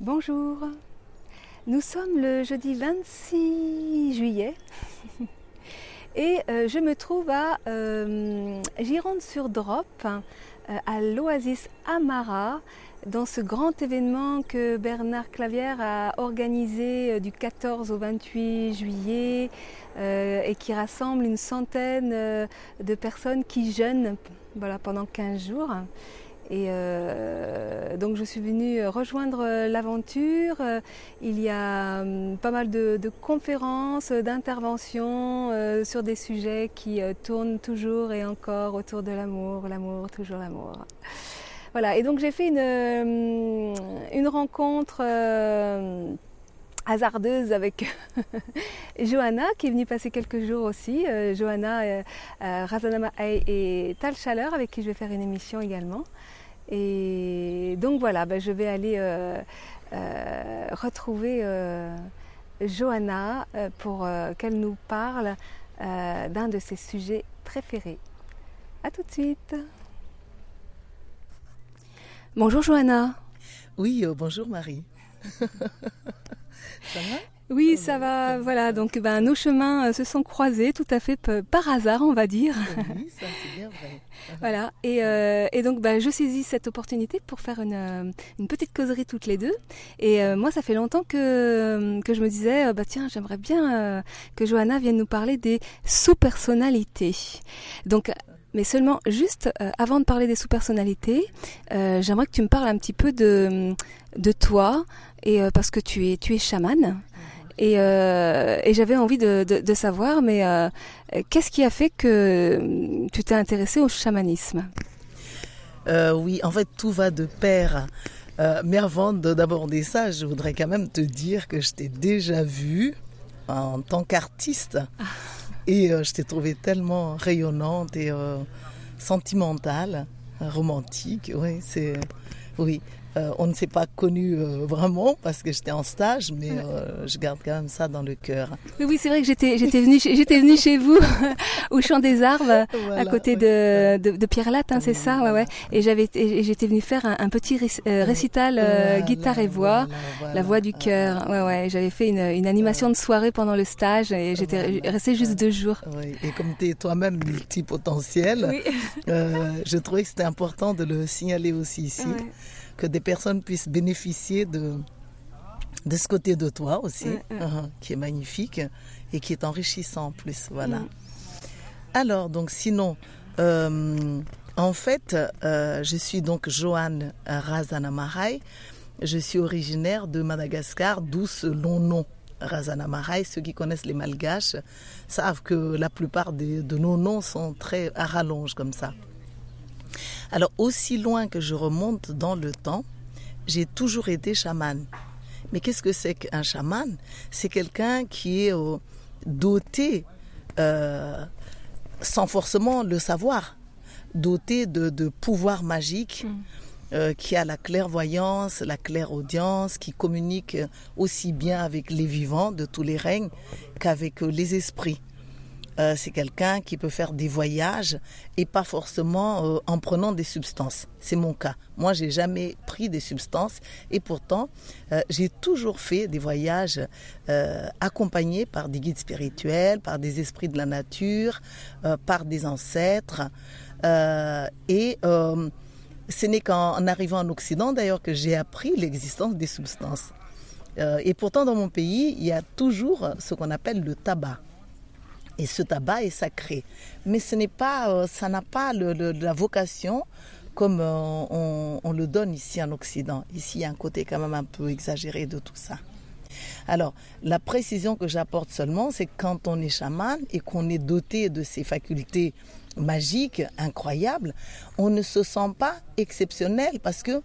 Bonjour. Nous sommes le jeudi 26 juillet et euh, je me trouve à euh, Gironde-sur-Drop, euh, à l'Oasis Amara, dans ce grand événement que Bernard Clavière a organisé du 14 au 28 juillet et qui rassemble une centaine de personnes qui jeûnent pendant 15 jours. Et euh, donc je suis venue rejoindre euh, l'aventure. Euh, il y a hum, pas mal de, conférences, d'interventions sur des sujets qui tournent toujours et encore autour de l'amour, l'amour, toujours l'amour. Voilà, et donc j'ai fait une, hum, rencontre hasardeuse avec Johanna qui est venue passer quelques jours aussi. Johanna Razanama et Tal Chaleur avec qui je vais faire une émission également. Et donc voilà, ben, je vais aller euh, euh, retrouver euh, Johanna pour qu'elle nous parle d'un de ses sujets préférés. A tout de suite. Bonjour Johanna. Oui, bonjour Marie. Ça va? Oui, ça va. Voilà, donc ben, nos chemins euh, se sont croisés tout à fait par hasard, on va dire. Oui, ça c'est bien vrai. voilà, et, euh, et donc ben, je saisis cette opportunité pour faire une, euh, une petite causerie toutes les deux. Et moi, ça fait longtemps que, que je me disais, bah, tiens, j'aimerais bien que Johanna vienne nous parler des sous-personnalités. Donc, mais seulement juste avant de parler des sous-personnalités, j'aimerais que tu me parles un petit peu de, de toi, et parce que tu es, tu es chamane. Euh, et, j'avais envie de, savoir, mais euh, qu'est-ce qui a fait que tu t'es intéressé au chamanisme? Euh, Oui, en fait, tout va de pair. mais avant d'aborder ça, je voudrais quand même te dire que je t'ai déjà vu en tant qu'artiste. Ah. Et je t'ai trouvé tellement rayonnante et sentimentale, romantique. Oui, c'est. Oui, euh, on ne s'est pas connu euh, vraiment parce que j'étais en stage, mais euh, je garde quand même ça dans le cœur. Oui, oui c'est vrai que j'étais venue j'étais venue chez vous au champ des arbres à côté de, de, Pierre Latte, hein, c'est ça, ouais, ouais. Et j'avais j'étais venue faire un, petit récital guitare et voix, la voix du cœur. Ouais, ouais. J'avais fait une, une, animation de soirée pendant le stage et j'étais restée juste deux jours. Oui. Et comme tu es toi-même multipotentiel, oui. je trouvais que c'était important de le signaler aussi ici que des personnes puissent bénéficier de, de ce côté de toi aussi, uh-huh, qui est magnifique et qui est enrichissant en plus. Voilà. Mm. Alors, donc, sinon, euh, en fait, euh, je suis donc Joanne Razanamarai. Je suis originaire de Madagascar, d'où ce long nom. Razanamarai, ceux qui connaissent les malgaches savent que la plupart de nos noms sont très à rallonge comme ça. Alors aussi loin que je remonte dans le temps, j'ai toujours été chaman. Mais qu'est-ce que c'est qu'un chaman? C'est quelqu'un qui est euh, doté, euh, sans forcément le savoir, doté de, de pouvoirs magiques, mm. euh, qui a la clairvoyance, la clairaudience, qui communique aussi bien avec les vivants de tous les règnes qu'avec les esprits. Euh, c'est quelqu'un qui peut faire des voyages et pas forcément euh, en prenant des substances. C'est mon cas. Moi, j'ai jamais pris des substances et pourtant, euh, j'ai toujours fait des voyages accompagnés par des guides spirituels, par des esprits de la nature, par des ancêtres. et ce n'est qu'en arrivant en Occident, d'ailleurs, que j'ai appris l'existence des substances. et pourtant, dans mon pays, il y a toujours ce qu'on appelle le tabac. Et ce tabac est sacré. Mais ce n'est pas, euh, ça n'a pas la vocation comme euh, on, le donne ici en Occident. Ici, il y a un côté quand même un peu exagéré de tout ça. Alors, la précision que j'apporte seulement, c'est quand on est chaman et qu'on est doté de ces facultés magiques, incroyables, on ne se sent pas exceptionnel parce que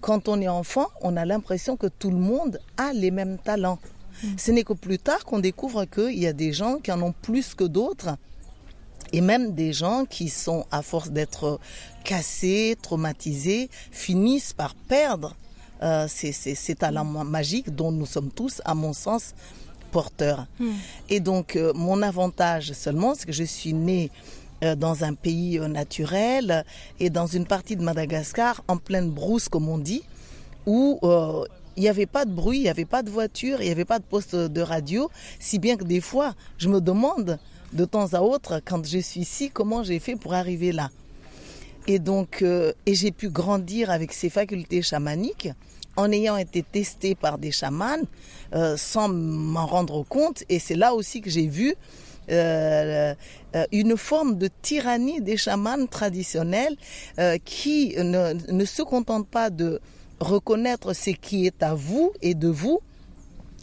quand on est enfant, on a l'impression que tout le monde a les mêmes talents. Ce n'est que plus tard qu'on découvre qu'il y a des gens qui en ont plus que d'autres. Et même des gens qui sont, à force d'être cassés, traumatisés, finissent par perdre euh, ces, talents magiques dont nous sommes tous, à mon sens, porteurs. Hmm. Et donc, euh, mon avantage seulement, c'est que je suis née euh, dans un pays naturel et dans une partie de Madagascar en pleine brousse, comme on dit, où il n'y avait pas de bruit, il n'y avait pas de voiture, il n'y avait pas de poste de radio, si bien que des fois, je me demande de temps à autre, quand je suis ici, comment j'ai fait pour arriver là. Et donc, euh, et j'ai pu grandir avec ces facultés chamaniques en ayant été testé par des chamans euh, sans m'en rendre compte. Et c'est là aussi que j'ai vu euh, une forme de tyrannie des chamans traditionnels qui ne, se contentent pas de reconnaître ce qui est à vous et de vous,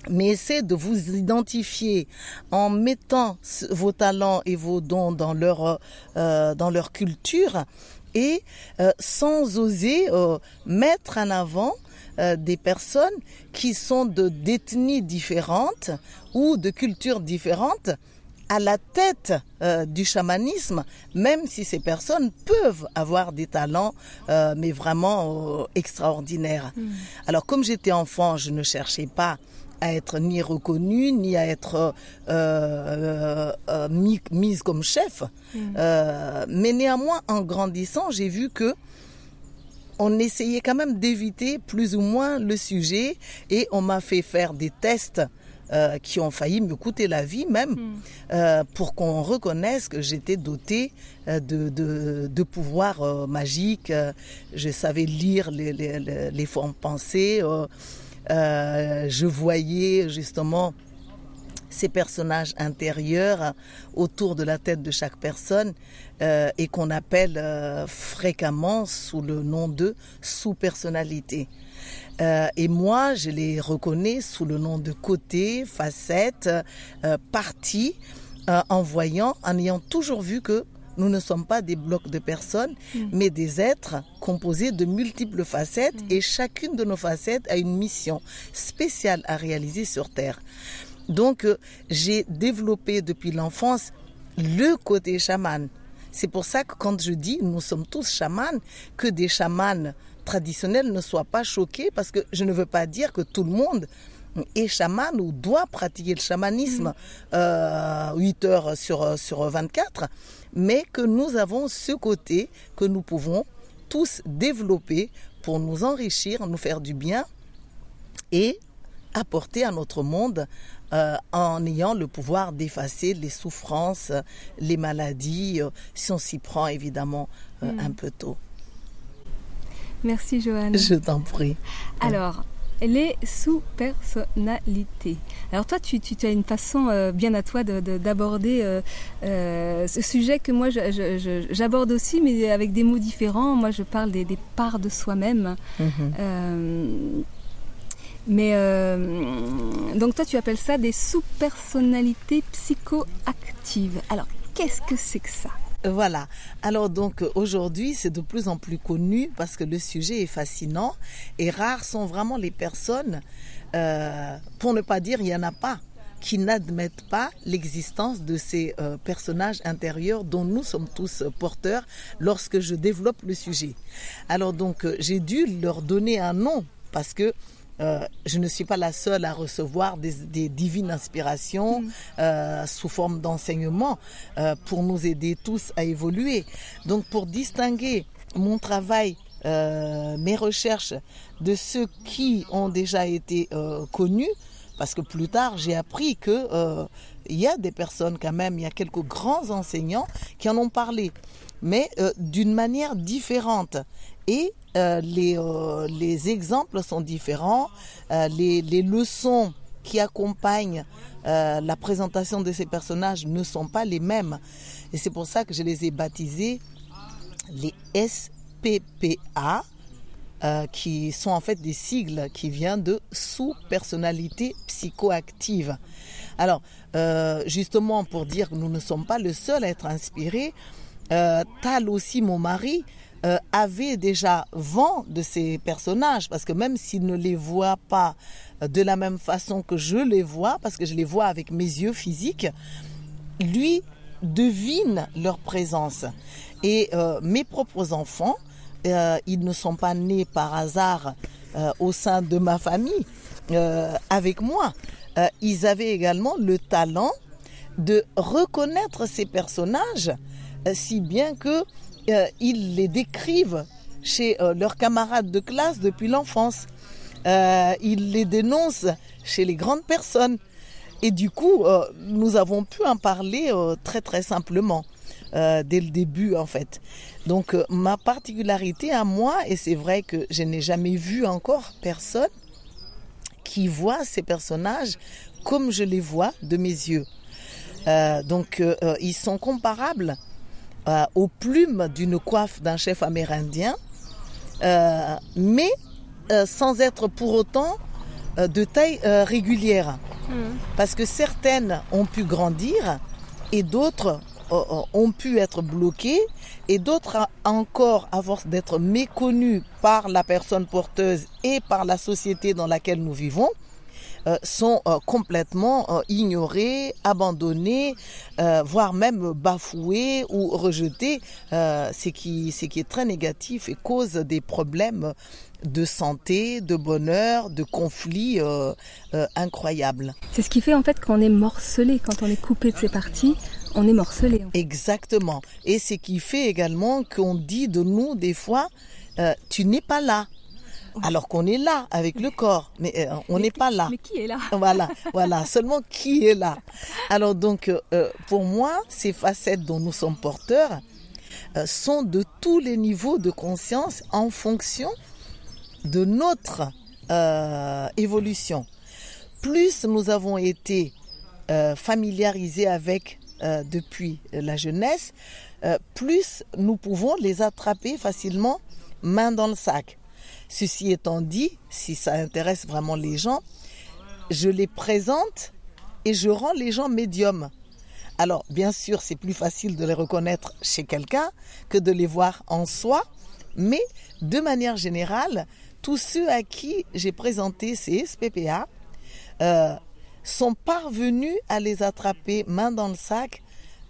mais essaie de vous identifier en mettant vos talents et vos dons dans leur, euh, dans leur culture et euh, sans oser euh, mettre en avant des personnes qui sont de d'ethnies différentes ou de cultures différentes à la tête du chamanisme, même si ces personnes peuvent avoir des talents, mais vraiment extraordinaires. Mm. Alors comme j'étais enfant, je ne cherchais pas à être ni reconnue, ni à être euh, euh, euh mise comme chef. Mm. Euh, mais néanmoins, en grandissant, j'ai vu que on essayait quand même d'éviter plus ou moins le sujet et on m'a fait faire des tests euh, qui ont failli me coûter la vie même, mm. euh, pour qu'on reconnaisse que j'étais dotée de, de, de pouvoirs magiques. je savais lire les, les, les formes pensées. Euh, je voyais justement ces personnages intérieurs autour de la tête de chaque personne euh, et qu'on appelle euh, fréquemment sous le nom de sous-personnalité. Et moi, je les reconnais sous le nom de côté, facette, partie, en voyant, en ayant toujours vu que nous ne sommes pas des blocs de personnes, mm. mais des êtres composés de multiples facettes mm. et chacune de nos facettes a une mission spéciale à réaliser sur Terre. Donc, euh, j'ai développé depuis l'enfance le côté chaman. C'est pour ça que quand je dis nous sommes tous chamans, que des chamans traditionnels ne soient pas choqués parce que je ne veux pas dire que tout le monde est chaman ou doit pratiquer le chamanisme mm. euh, 8 heures sur, sur 24 mais que nous avons ce côté que nous pouvons tous développer pour nous enrichir, nous faire du bien et apporter à notre monde euh, en ayant le pouvoir d'effacer les souffrances, les maladies, euh, si on s'y prend évidemment euh, mm. un peu tôt. Merci Joanne. Je t'en prie. Alors, les sous-personnalités. Alors toi, tu, as une façon euh, bien à toi d'aborder euh, euh, ce sujet que moi j'aborde aussi, mais avec des mots différents. Moi, je parle des, parts de soi-même. Mhm. mais donc toi, tu appelles ça des sous-personnalités psychoactives. Alors, qu'est-ce que c'est que ça? Voilà. Alors donc aujourd'hui, c'est de plus en plus connu parce que le sujet est fascinant et rares sont vraiment les personnes, euh, pour ne pas dire il n'y en a pas, qui n'admettent pas l'existence de ces euh, personnages intérieurs dont nous sommes tous porteurs lorsque je développe le sujet. Alors donc euh, j'ai dû leur donner un nom parce que euh, je ne suis pas la seule à recevoir des, divines inspirations mm. euh, sous forme d'enseignement euh, pour nous aider tous à évoluer. Donc pour distinguer mon travail, mes recherches de ceux qui ont déjà été connus, parce que plus tard j'ai appris que il y a des personnes quand même, il y a quelques grands enseignants qui en ont parlé, mais d'une manière différente. Et euh, les, euh, les, exemples sont différents, euh, les, les, leçons qui accompagnent la présentation de ces personnages ne sont pas les mêmes. Et c'est pour ça que je les ai baptisés les SPPA, qui sont en fait des sigles qui viennent de sous-personnalité psychoactive. Alors, justement, pour dire que nous ne sommes pas le seul à être inspirés, Tal aussi, mon mari, euh, avait déjà vent de ces personnages, parce que même s'il ne les voit pas euh, de la même façon que je les vois, parce que je les vois avec mes yeux physiques, lui devine leur présence. Et euh, mes propres enfants, ils ne sont pas nés par hasard au sein de ma famille avec moi. ils avaient également le talent de reconnaître ces personnages, si bien que euh, ils les décrivent chez euh, leurs camarades de classe depuis l'enfance. il les dénonce chez les grandes personnes. Et du coup, nous avons pu en parler très très simplement. dès le début en fait. Donc ma particularité à moi, et c'est vrai que je n'ai jamais vu encore personne qui voit ces personnages comme je les vois de mes yeux. Euh, donc euh, euh, ils sont comparables aux plumes d'une coiffe d'un chef amérindien, mais sans être pour autant de taille régulière. Hmm. Parce que certaines ont pu grandir et d'autres ont pu être bloquées et d'autres encore, à force d'être méconnues par la personne porteuse et par la société dans laquelle nous vivons, euh, sont euh, complètement euh, ignorés, abandonnés, voire même bafoués ou rejetés, ce, qui, ce qui est très négatif et cause des problèmes de santé, de bonheur, de conflits incroyables. C'est ce qui fait en fait qu'on est morcelé, quand on est coupé de ses parties, on est morcelé. Exactement. Et ce qui fait également qu'on dit de nous des fois, tu n'es pas là alors qu'on est là avec le corps, mais euh, on n'est pas là. Mais qui est là? Voilà, voilà, seulement qui est là. Alors donc, euh, euh, pour moi, ces facettes dont nous sommes porteurs sont de tous les niveaux de conscience en fonction de notre évolution. Plus nous avons été familiarisés avec depuis la jeunesse, plus nous pouvons les attraper facilement main dans le sac. Ceci étant dit, si ça intéresse vraiment les gens, je les présente et je rends les gens médiums. Alors, bien sûr, c'est plus facile de les reconnaître chez quelqu'un que de les voir en soi, mais de manière générale, tous ceux à qui j'ai présenté ces SPPA euh, sont parvenus à les attraper main dans le sac,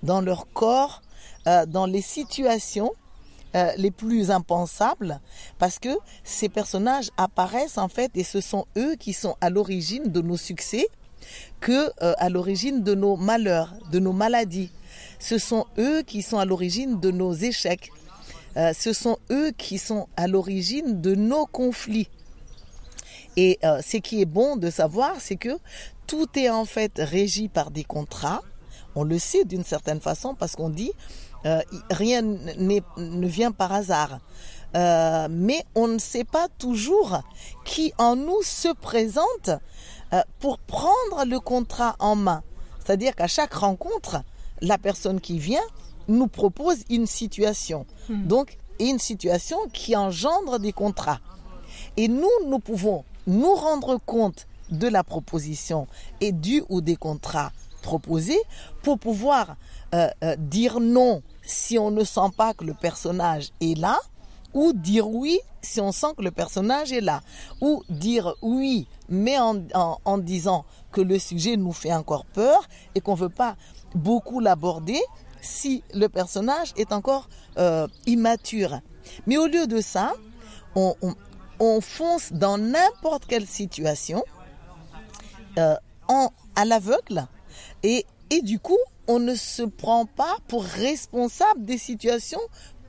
dans leur corps, euh, dans les situations euh, les plus impensables parce que ces personnages apparaissent en fait et ce sont eux qui sont à l'origine de nos succès que euh, à l'origine de nos malheurs, de nos maladies. Ce sont eux qui sont à l'origine de nos échecs. Euh, ce sont eux qui sont à l'origine de nos conflits. Et ce qui est bon de savoir, c'est que tout est en fait régi par des contrats. On le sait d'une certaine façon parce qu'on dit euh, rien ne vient par hasard. Euh, mais on ne sait pas toujours qui en nous se présente euh, pour prendre le contrat en main. C'est-à-dire qu'à chaque rencontre, la personne qui vient nous propose une situation. Hmm. Donc, une situation qui engendre des contrats. Et nous, nous pouvons nous rendre compte de la proposition et du ou des contrats proposés pour pouvoir dire non si on ne sent pas que le personnage est là, ou dire oui si on sent que le personnage est là, ou dire oui, mais en, disant que le sujet nous fait encore peur et qu'on ne veut pas beaucoup l'aborder si le personnage est encore euh, immature. Mais au lieu de ça, on, fonce dans n'importe quelle situation euh, à l'aveugle et, et du coup, on ne se prend pas pour responsable des situations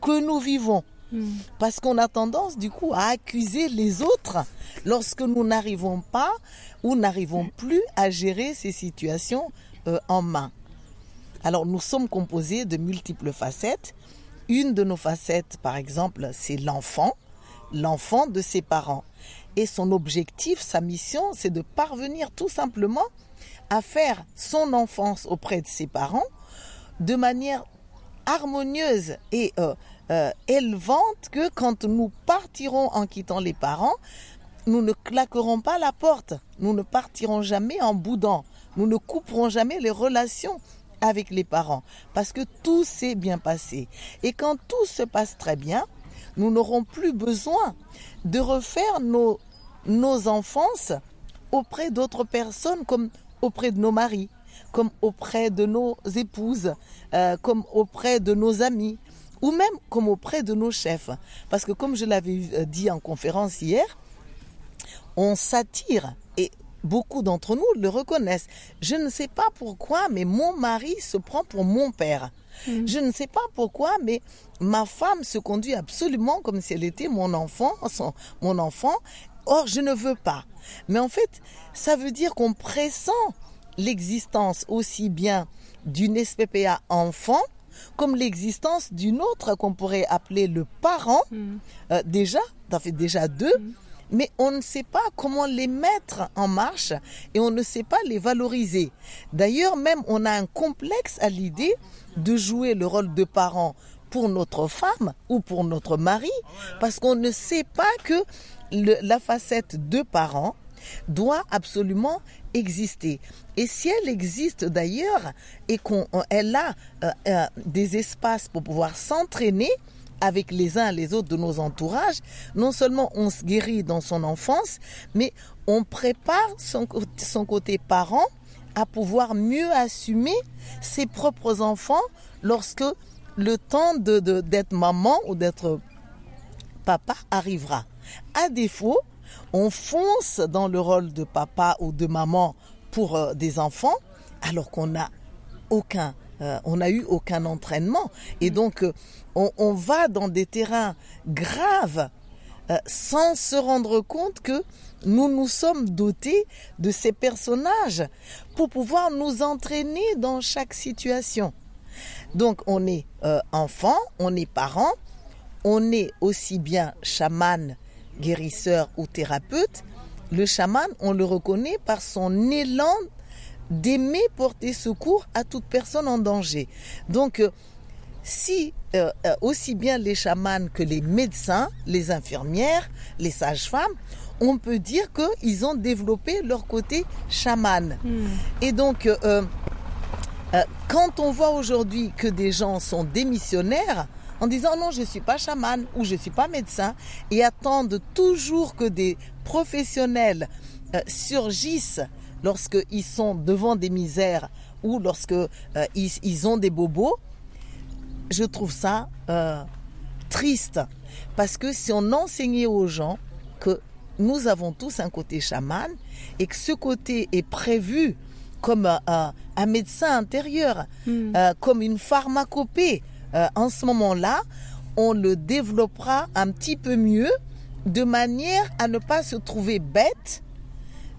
que nous vivons. Hmm. Parce qu'on a tendance du coup à accuser les autres lorsque nous n'arrivons pas ou n'arrivons plus à gérer ces situations euh, en main. Alors nous sommes composés de multiples facettes. Une de nos facettes, par exemple, c'est l'enfant, l'enfant de ses parents. Et son objectif, sa mission, c'est de parvenir tout simplement à faire son enfance auprès de ses parents de manière harmonieuse et euh, euh, élevante que quand nous partirons en quittant les parents, nous ne claquerons pas la porte, nous ne partirons jamais en boudant, nous ne couperons jamais les relations avec les parents parce que tout s'est bien passé. Et quand tout se passe très bien, nous n'aurons plus besoin de refaire nos, nos enfances auprès d'autres personnes comme auprès de nos maris, comme auprès de nos épouses, euh, comme auprès de nos amis, ou même comme auprès de nos chefs. Parce que comme je l'avais euh, dit en conférence hier, on s'attire et beaucoup d'entre nous le reconnaissent. Je ne sais pas pourquoi, mais mon mari se prend pour mon père. Mm. Je ne sais pas pourquoi, mais ma femme se conduit absolument comme si elle était mon enfant, mon enfant, Or, je ne veux pas. Mais en fait, ça veut dire qu'on pressent l'existence aussi bien d'une SPPA enfant comme l'existence d'une autre qu'on pourrait appeler le parent. Hmm. Euh, déjà, ça fait déjà deux. Hmm. Mais on ne sait pas comment les mettre en marche et on ne sait pas les valoriser. D'ailleurs, même on a un complexe à l'idée de jouer le rôle de parent pour notre femme ou pour notre mari parce qu'on ne sait pas que la facette de parent doit absolument exister. Et si elle existe d'ailleurs et qu'elle a euh, euh, des espaces pour pouvoir s'entraîner avec les uns et les autres de nos entourages, non seulement on se guérit dans son enfance, mais on prépare son, son côté parent à pouvoir mieux assumer ses propres enfants lorsque le temps de, d'être maman ou d'être papa arrivera. À défaut, on fonce dans le rôle de papa ou de maman pour euh, des enfants alors qu'on n'a aucun euh, on eu aucun entraînement et donc euh, on, va dans des terrains graves sans se rendre compte que nous nous sommes dotés de ces personnages pour pouvoir nous entraîner dans chaque situation. Donc on est enfant, on est parent, on est aussi bien chaman guérisseur ou thérapeute, le chaman, on le reconnaît par son élan d'aimer porter secours à toute personne en danger. Donc, euh, si euh, euh, aussi bien les chamans que les médecins, les infirmières, les sages-femmes, on peut dire qu'ils ont développé leur côté chaman. Hmm. Et donc, quand on voit aujourd'hui que des gens sont démissionnaires, en disant non, je ne suis pas chaman ou je ne suis pas médecin et attendent toujours que des professionnels euh, surgissent lorsqu'ils sont devant des misères ou lorsque euh, ils, ont des bobos, je trouve ça euh, triste. Parce que si on enseignait aux gens que nous avons tous un côté chaman et que ce côté est prévu comme un, médecin intérieur, hmm. comme une pharmacopée, euh, en ce moment-là, on le développera un petit peu mieux de manière à ne pas se trouver bête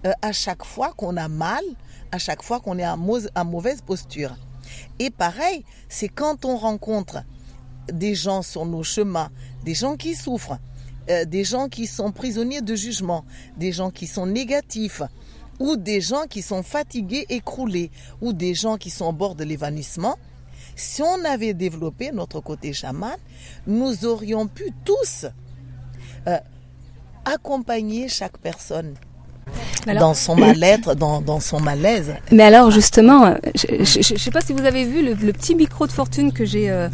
euh, à chaque fois qu'on a mal, à chaque fois qu'on est en, mauvaise posture. Et pareil, c'est quand on rencontre des gens sur nos chemins, des gens qui souffrent, euh, des gens qui sont prisonniers de jugement, des gens qui sont négatifs, ou des gens qui sont fatigués, écroulés, ou des gens qui sont au bord de l'évanouissement, si on avait développé notre côté chaman, nous aurions pu tous euh, accompagner chaque personne dans son mal-être, dans, son malaise. Mais alors justement, je ne sais pas si vous avez vu le, petit micro de fortune que j'ai euh,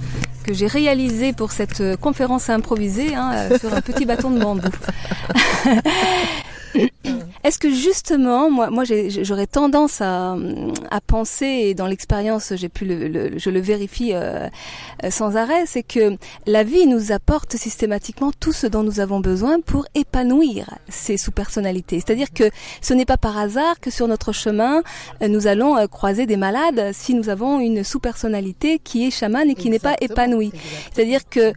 que j'ai réalisé pour cette euh, conférence improvisée hein, sur un petit bâton de bambou. Est-ce que justement, moi, moi, j'aurais tendance à, à penser, et dans l'expérience, j'ai pu le, je le vérifie euh, sans arrêt, c'est que la vie nous apporte systématiquement tout ce dont nous avons besoin pour épanouir ces sous-personnalités. C'est-à-dire que ce n'est pas par hasard que sur notre chemin, euh, nous allons euh, croiser des malades si nous avons une sous-personnalité qui est chamane et qui n'est pas épanouie. C'est-à-dire que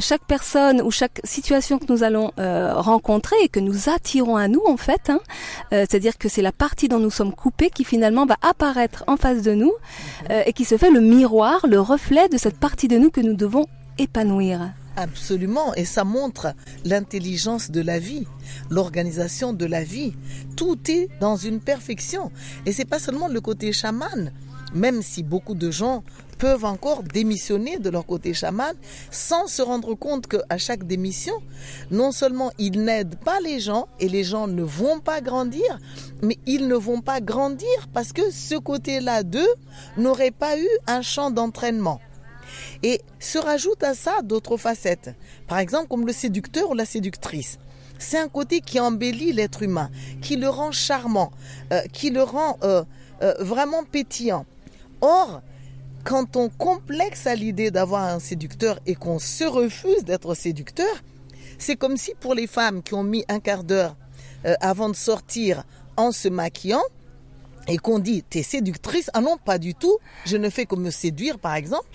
chaque personne ou chaque situation que nous allons rencontrer et que nous attirons à nous, en fait, hein, euh, c'est-à-dire que c'est la partie dont nous sommes coupés qui finalement va apparaître en face de nous mhm. euh, et qui se fait le miroir, le reflet de cette partie de nous que nous devons épanouir. Absolument, et ça montre l'intelligence de la vie, l'organisation de la vie. Tout est dans une perfection. Et c'est pas seulement le côté chaman, même si beaucoup de gens peuvent encore démissionner de leur côté chaman sans se rendre compte qu'à chaque démission, non seulement ils n'aident pas les gens et les gens ne vont pas grandir, mais ils ne vont pas grandir parce que ce côté-là d'eux n'aurait pas eu un champ d'entraînement. Et se rajoute à ça d'autres facettes. Par exemple, comme le séducteur ou la séductrice. C'est un côté qui embellit l'être humain, qui le rend charmant, euh, qui le rend euh, euh, vraiment pétillant. Or, quand on complexe à l'idée d'avoir un séducteur et qu'on se refuse d'être séducteur, c'est comme si pour les femmes qui ont mis un quart d'heure euh, avant de sortir en se maquillant et qu'on dit t'es séductrice, ah non pas du tout, je ne fais que me séduire par exemple.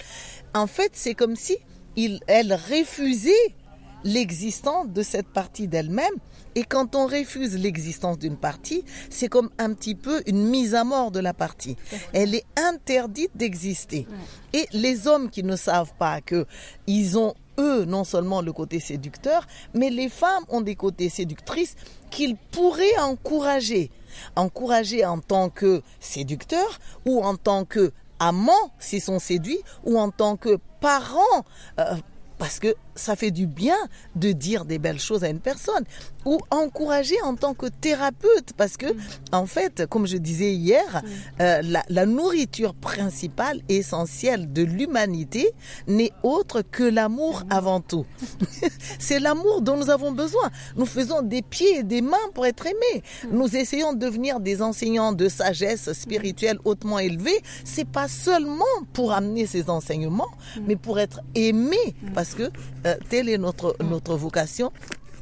En fait c'est comme si il, elle refusait l'existence de cette partie d'elle-même. Et quand on refuse l'existence d'une partie, c'est comme un petit peu une mise à mort de la partie. Elle est interdite d'exister. Et les hommes qui ne savent pas que ils ont eux non seulement le côté séducteur, mais les femmes ont des côtés séductrices qu'ils pourraient encourager. Encourager en tant que séducteur ou en tant que amant s'ils sont séduits ou en tant que parents. Euh, parce que ça fait du bien de dire des belles choses à une personne ou encourager en tant que thérapeute parce que mm. en fait comme je disais hier mm. euh, la, la, nourriture principale essentielle de l'humanité n'est autre que l'amour mm. avant tout. C'est l'amour dont nous avons besoin. Nous faisons des pieds et des mains pour être aimés. Nous essayons de devenir des enseignants de sagesse spirituelle hautement élevée c'est pas seulement pour amener ces enseignements mais pour être aimé parce que euh, telle est notre, notre vocation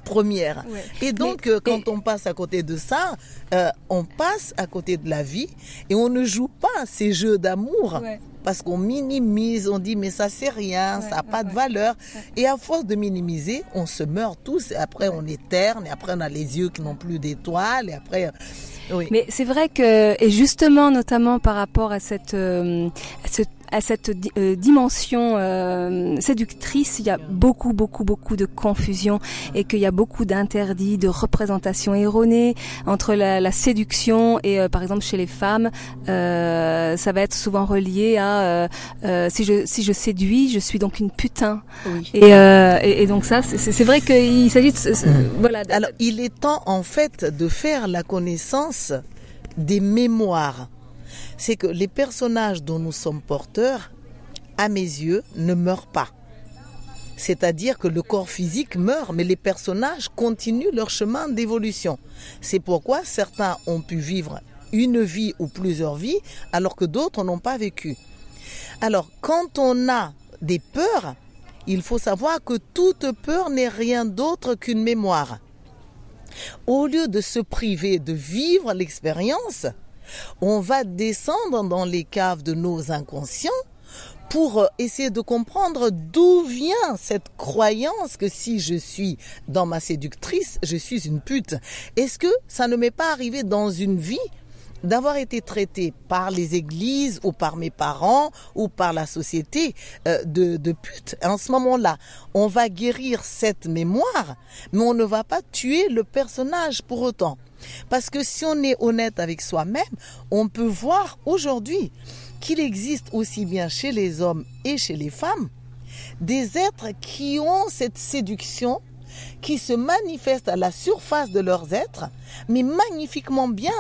première. Et donc, euh, quand on passe à côté de ça, euh, on passe à côté de la vie et on ne joue pas ces jeux d'amour. Parce qu'on minimise, on dit mais ça c'est rien, ça n'a pas de valeur. Et à force de minimiser, on se meurt tous et après on est terne et après on a les yeux qui n'ont plus d'étoiles et après oui. Mais c'est vrai que, et justement, notamment par rapport à cette, à cette à cette euh, dimension euh, séductrice, il y a beaucoup, beaucoup, beaucoup de confusion et qu'il y a beaucoup d'interdits, de représentations erronées entre la, la séduction et, euh, par exemple, chez les femmes, ça va être souvent relié à si je si je séduis, je suis donc une putain. Oui. Et, et, et, donc ça, c'est vrai qu'il s'agit de, mmh. voilà. Alors, il est temps en fait de faire la connaissance des mémoires c'est que les personnages dont nous sommes porteurs, à mes yeux, ne meurent pas. C'est-à-dire que le corps physique meurt, mais les personnages continuent leur chemin d'évolution. C'est pourquoi certains ont pu vivre une vie ou plusieurs vies, alors que d'autres n'ont pas vécu. Alors, quand on a des peurs, il faut savoir que toute peur n'est rien d'autre qu'une mémoire. Au lieu de se priver de vivre l'expérience, on va descendre dans les caves de nos inconscients pour euh, essayer de comprendre d'où vient cette croyance que si je suis dans ma séductrice, je suis une pute. Est-ce que ça ne m'est pas arrivé dans une vie d'avoir été traité par les églises ou par mes parents ou par la société euh, de, de pute? En ce moment-là, on va guérir cette mémoire, mais on ne va pas tuer le personnage pour autant. Parce que si on est honnête avec soi-même, on peut voir aujourd'hui qu'il existe aussi bien chez les hommes et chez les femmes des êtres qui ont cette séduction qui se manifeste à la surface de leurs êtres, mais magnifiquement bien.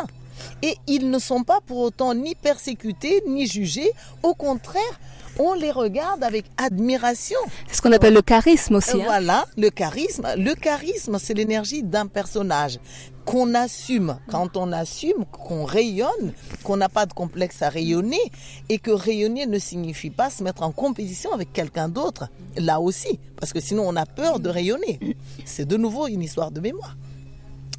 Et ils ne sont pas pour autant ni persécutés, ni jugés. Au contraire, on les regarde avec admiration. C'est ce qu'on appelle le charisme aussi. Hein. Voilà, le charisme. Le charisme, c'est l'énergie d'un personnage qu'on assume. Quand on assume, qu'on rayonne, qu'on n'a pas de complexe à rayonner, et que rayonner ne signifie pas se mettre en compétition avec quelqu'un d'autre. Là aussi, parce que sinon on a peur de rayonner. C'est de nouveau une histoire de mémoire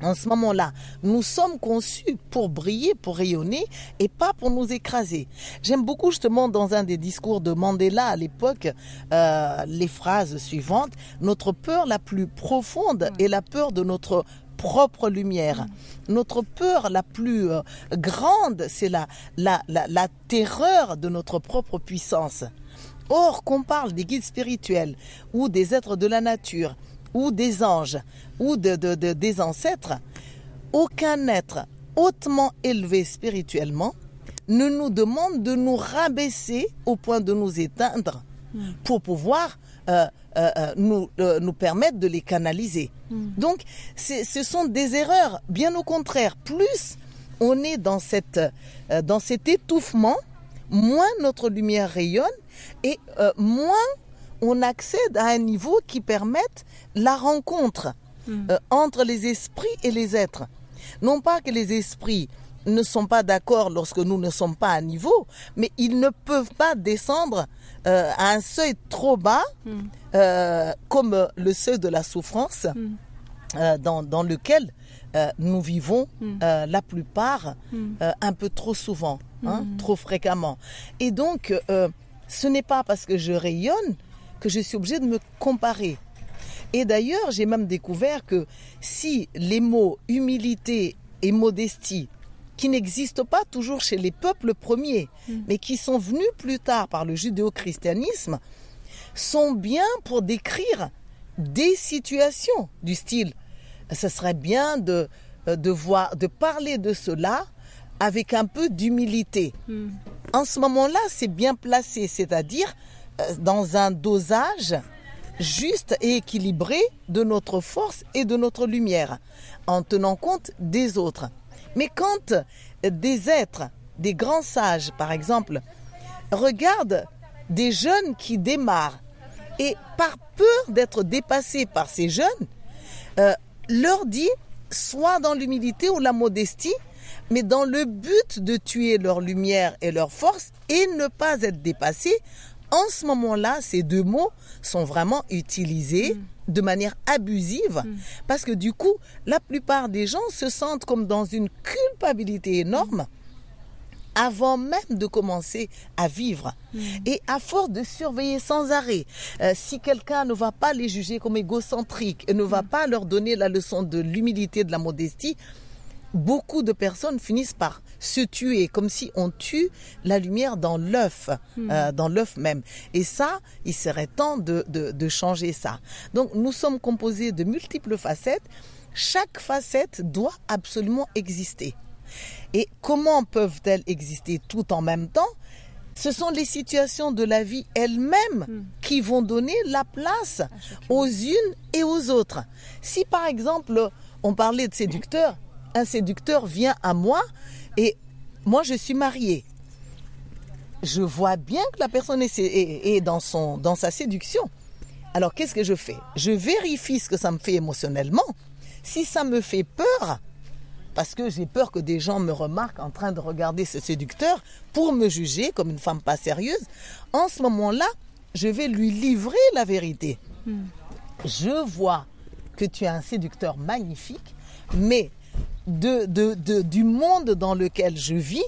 en ce moment-là, nous sommes conçus pour briller, pour rayonner et pas pour nous écraser. J'aime beaucoup justement dans un des discours de Mandela à l'époque euh, les phrases suivantes. Notre peur la plus profonde est la peur de notre propre lumière. Notre peur la plus euh, grande, c'est la, la, la, la terreur de notre propre puissance. Or, qu'on parle des guides spirituels ou des êtres de la nature, ou des anges ou de, des ancêtres, aucun être hautement élevé spirituellement ne nous demande de nous rabaisser au point de nous éteindre hmm. pour pouvoir euh, euh, euh, nous, nous permettre de les canaliser. Hmm. Donc, ce sont des erreurs. Bien au contraire, plus on est dans, cette, dans cet étouffement, moins notre lumière rayonne et moins on accède à un niveau qui permette la rencontre hmm. euh, entre les esprits et les êtres. Non pas que les esprits ne sont pas d'accord lorsque nous ne sommes pas à niveau, mais ils ne peuvent pas descendre euh, à un seuil trop bas, hmm. euh, comme le seuil de la souffrance, hmm. dans, lequel nous vivons la plupart un peu trop souvent, hein, trop fréquemment. Et donc, ce n'est pas parce que je rayonne que je suis obligée de me comparer. Et d'ailleurs, j'ai même découvert que si les mots humilité et modestie, qui n'existent pas toujours chez les peuples premiers, mm. mais qui sont venus plus tard par le judéo-christianisme, sont bien pour décrire des situations du style. Ce serait bien de, euh, de, voir, de parler de cela avec un peu d'humilité. Mm. En ce moment-là, c'est bien placé, c'est-à-dire dans un dosage juste et équilibré de notre force et de notre lumière, en tenant compte des autres. Mais quand des êtres, des grands sages par exemple, regardent des jeunes qui démarrent et par peur d'être dépassés par ces jeunes, euh, leur dit soit dans l'humilité ou la modestie, mais dans le but de tuer leur lumière et leur force et ne pas être dépassés en ce moment-là, ces deux mots sont vraiment utilisés mm. de manière abusive mm. parce que du coup, la plupart des gens se sentent comme dans une culpabilité énorme. avant même de commencer à vivre. Mm. Et à force de surveiller sans arrêt, euh, si quelqu'un ne va pas les juger comme égocentriques et ne va pas leur donner la leçon de l'humilité, de la modestie, beaucoup de personnes finissent par se tuer, comme si on tue la lumière dans l'œuf, hmm. euh, dans l'œuf même. Et ça, il serait temps de, de, changer ça. Donc nous sommes composés de multiples facettes. Chaque facette doit absolument exister. Et comment peuvent-elles exister tout en même temps? Ce sont les situations de la vie elles-mêmes hmm. qui vont donner la place aux unes et aux autres. Si par exemple, on parlait de séducteurs, un séducteur vient à moi et moi je suis mariée. Je vois bien que la personne est, dans, son, dans sa séduction. Alors qu'est-ce que je fais? Je vérifie ce que ça me fait émotionnellement. Si ça me fait peur, parce que j'ai peur que des gens me remarquent en train de regarder ce séducteur pour me juger comme une femme pas sérieuse, en ce moment-là, je vais lui livrer la vérité. Hmm. Je vois que tu es un séducteur magnifique, mais de, du monde dans lequel je vis,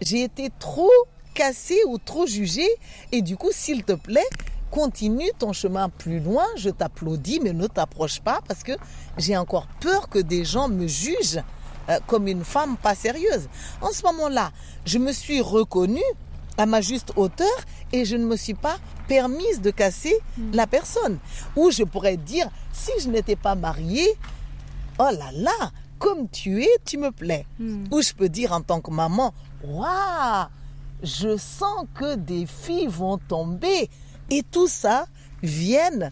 j'ai été trop cassé ou trop jugé. Et du coup, s'il te plaît, continue ton chemin plus loin. Je t'applaudis, mais ne t'approche pas parce que j'ai encore peur que des gens me jugent euh, comme une femme pas sérieuse. En ce moment-là, je me suis reconnue à ma juste hauteur et je ne me suis pas permise de casser mm. la personne. Ou je pourrais dire, si je n'étais pas mariée, oh là là, comme tu es, tu me plais. Hmm. Ou je peux dire en tant que maman, waouh, je sens que des filles vont tomber. Et tout ça vient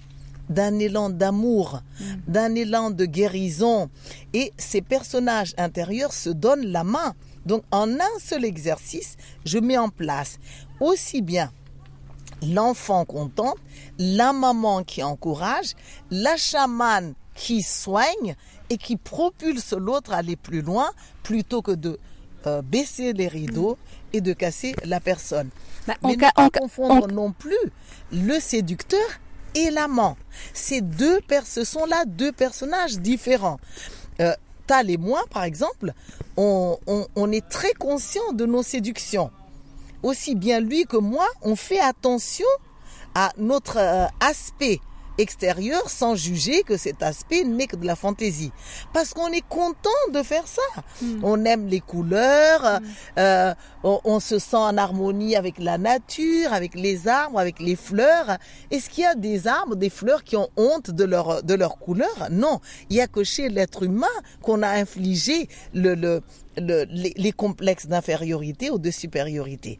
d'un élan d'amour, hmm. d'un élan de guérison. Et ces personnages intérieurs se donnent la main. Donc en un seul exercice, je mets en place aussi bien l'enfant content, la maman qui encourage, la chamane qui soigne et qui propulse l'autre à aller plus loin plutôt que de euh, baisser les rideaux et de casser la personne. Bah, Mais ne pas confondre non plus le séducteur et l'amant. Ces deux ce sont là deux personnages différents. Euh, Tal et moi, par exemple, on, est très conscient de nos séductions. Aussi bien lui que moi, on fait attention à notre euh, aspect extérieur sans juger que cet aspect n'est que de la fantaisie. Parce qu'on est content de faire ça. Hmm. On aime les couleurs, hmm. euh, on, se sent en harmonie avec la nature, avec les arbres, avec les fleurs. Est-ce qu'il y a des arbres, des fleurs qui ont honte de leur, de leur couleur? Non. Il y a que chez l'être humain qu'on a infligé le, le, les, les complexes d'infériorité ou de supériorité.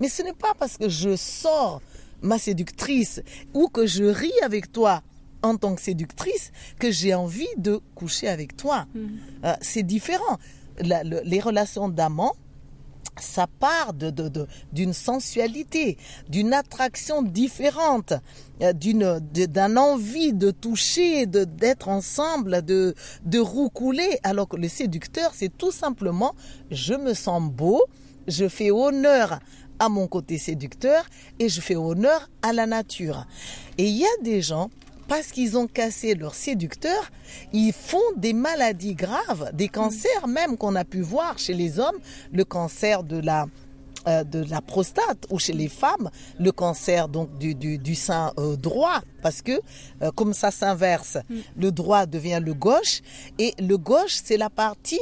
Mais ce n'est pas parce que je sors ma séductrice ou que je ris avec toi en tant que séductrice que j'ai envie de coucher avec toi. Mm. Euh, c'est différent. les relations d'amants, ça part de, d'une sensualité, d'une attraction différente, euh, d'une, d'un envie de toucher, de, d'être ensemble, de, de roucouler. Alors que le séducteur, c'est tout simplement, je me sens beau, je fais honneur à mon côté séducteur et je fais honneur à la nature. Et il y a des gens, parce qu'ils ont cassé leur séducteur, ils font des maladies graves, des cancers même qu'on a pu voir chez les hommes, le cancer de la euh, de la prostate ou chez les femmes le cancer donc du, du, sein euh, droit parce que comme ça s'inverse, mm. le droit devient le gauche et le gauche c'est la partie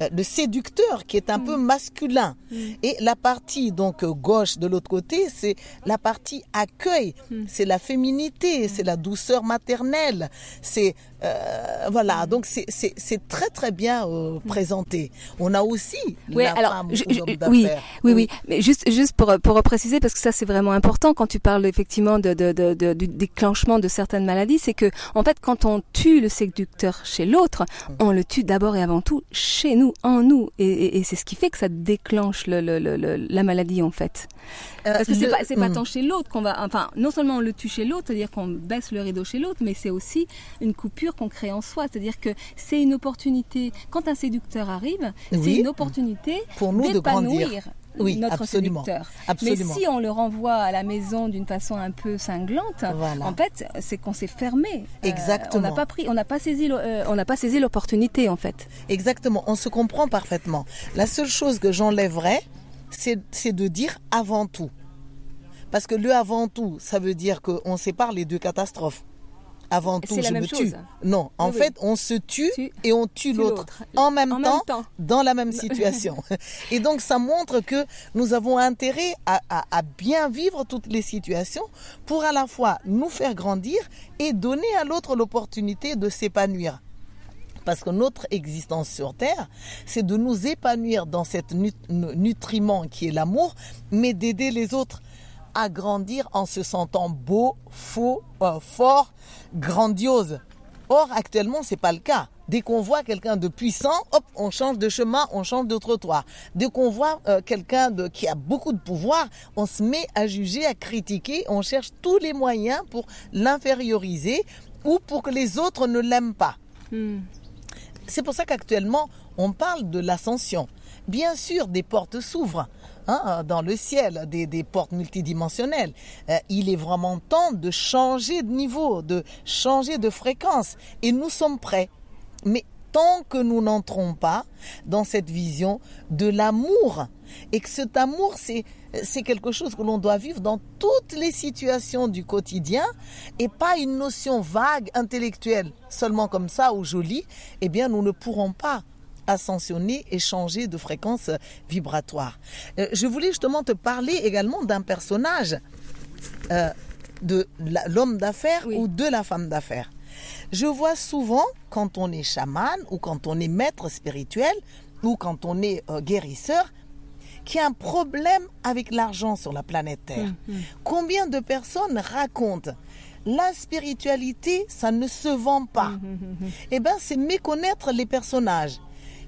euh, le séducteur qui est un peu mm. masculin. Mm. Et la partie donc gauche de l'autre côté, c'est la partie accueil, mm. c'est la féminité, c'est la douceur maternelle, c'est euh, voilà, donc c'est très très bien euh, présenté. On a aussi oui, la alors, Oui, oui, oui, mais juste juste pour pour préciser parce que ça c'est vraiment important quand tu parles effectivement de, de, de, du déclenchement de certaines maladies, c'est que en fait quand on tue le séducteur chez l'autre, on le tue d'abord et avant tout chez nous, en nous, et, et, c'est ce qui fait que ça déclenche le, le, le, la maladie en fait. Euh, parce que c'est pas c'est pas tant chez l'autre qu'on va, enfin non seulement on le tue chez l'autre, c'est-à-dire qu'on baisse le rideau chez l'autre, mais c'est aussi une coupure qu'on crée en soi. C'est-à-dire que c'est une opportunité, quand un séducteur arrive, c'est une opportunité pour nous de grandir. Oui, notre absolument, séducteur. Mais si on le renvoie à la maison d'une façon un peu cinglante, en fait, c'est qu'on s'est fermé. Euh, Exactement. on n'a pas pris, on n'a pas saisi, euh, on n'a pas saisi l'opportunité en fait. Exactement. On se comprend parfaitement. La seule chose que j'enlèverais, c'est de dire avant tout. Parce que le avant tout, ça veut dire qu'on sépare les deux catastrophes avant tout, je me tue. Non, en fait, on se tue et on tue l'autre en, même, temps, dans la même situation. et donc, ça montre que nous avons intérêt à, bien vivre toutes les situations pour à la fois nous faire grandir et donner à l'autre l'opportunité de s'épanouir. Parce que notre existence sur Terre, c'est de nous épanouir dans cet nutriment qui est l'amour, mais d'aider les autres à grandir en se sentant beau, faux, euh, fort, grandiose. Or, actuellement, c'est pas le cas. Dès qu'on voit quelqu'un de puissant, hop, on change de chemin, on change de trottoir. Dès qu'on voit euh, quelqu'un qui a beaucoup de pouvoir, on se met à juger, à critiquer, on cherche tous les moyens pour l'inférioriser ou pour que les autres ne l'aiment pas. Hmm. C'est pour ça qu'actuellement, on parle de l'ascension. Bien sûr, des portes s'ouvrent. Hein, dans le ciel, des, portes multidimensionnelles. Euh, il est vraiment temps de changer de niveau, de changer de fréquence. Et nous sommes prêts. Mais tant que nous n'entrons pas dans cette vision de l'amour, et que cet amour, c'est, c'est quelque chose que l'on doit vivre dans toutes les situations du quotidien, et pas une notion vague, intellectuelle, seulement comme ça ou jolie, eh bien, nous ne pourrons pas ascensionner et changer de fréquence vibratoire. Euh, je voulais justement te parler également d'un personnage euh, de l'homme d'affaires ou de la femme d'affaires. Je vois souvent quand on est chaman ou quand on est maître spirituel ou quand on est euh, guérisseur qu'il y a un problème avec l'argent sur la planète Terre. Hum, hum. Combien de personnes racontent la spiritualité, ça ne se vend pas. Hum, eh bien, c'est méconnaître les personnages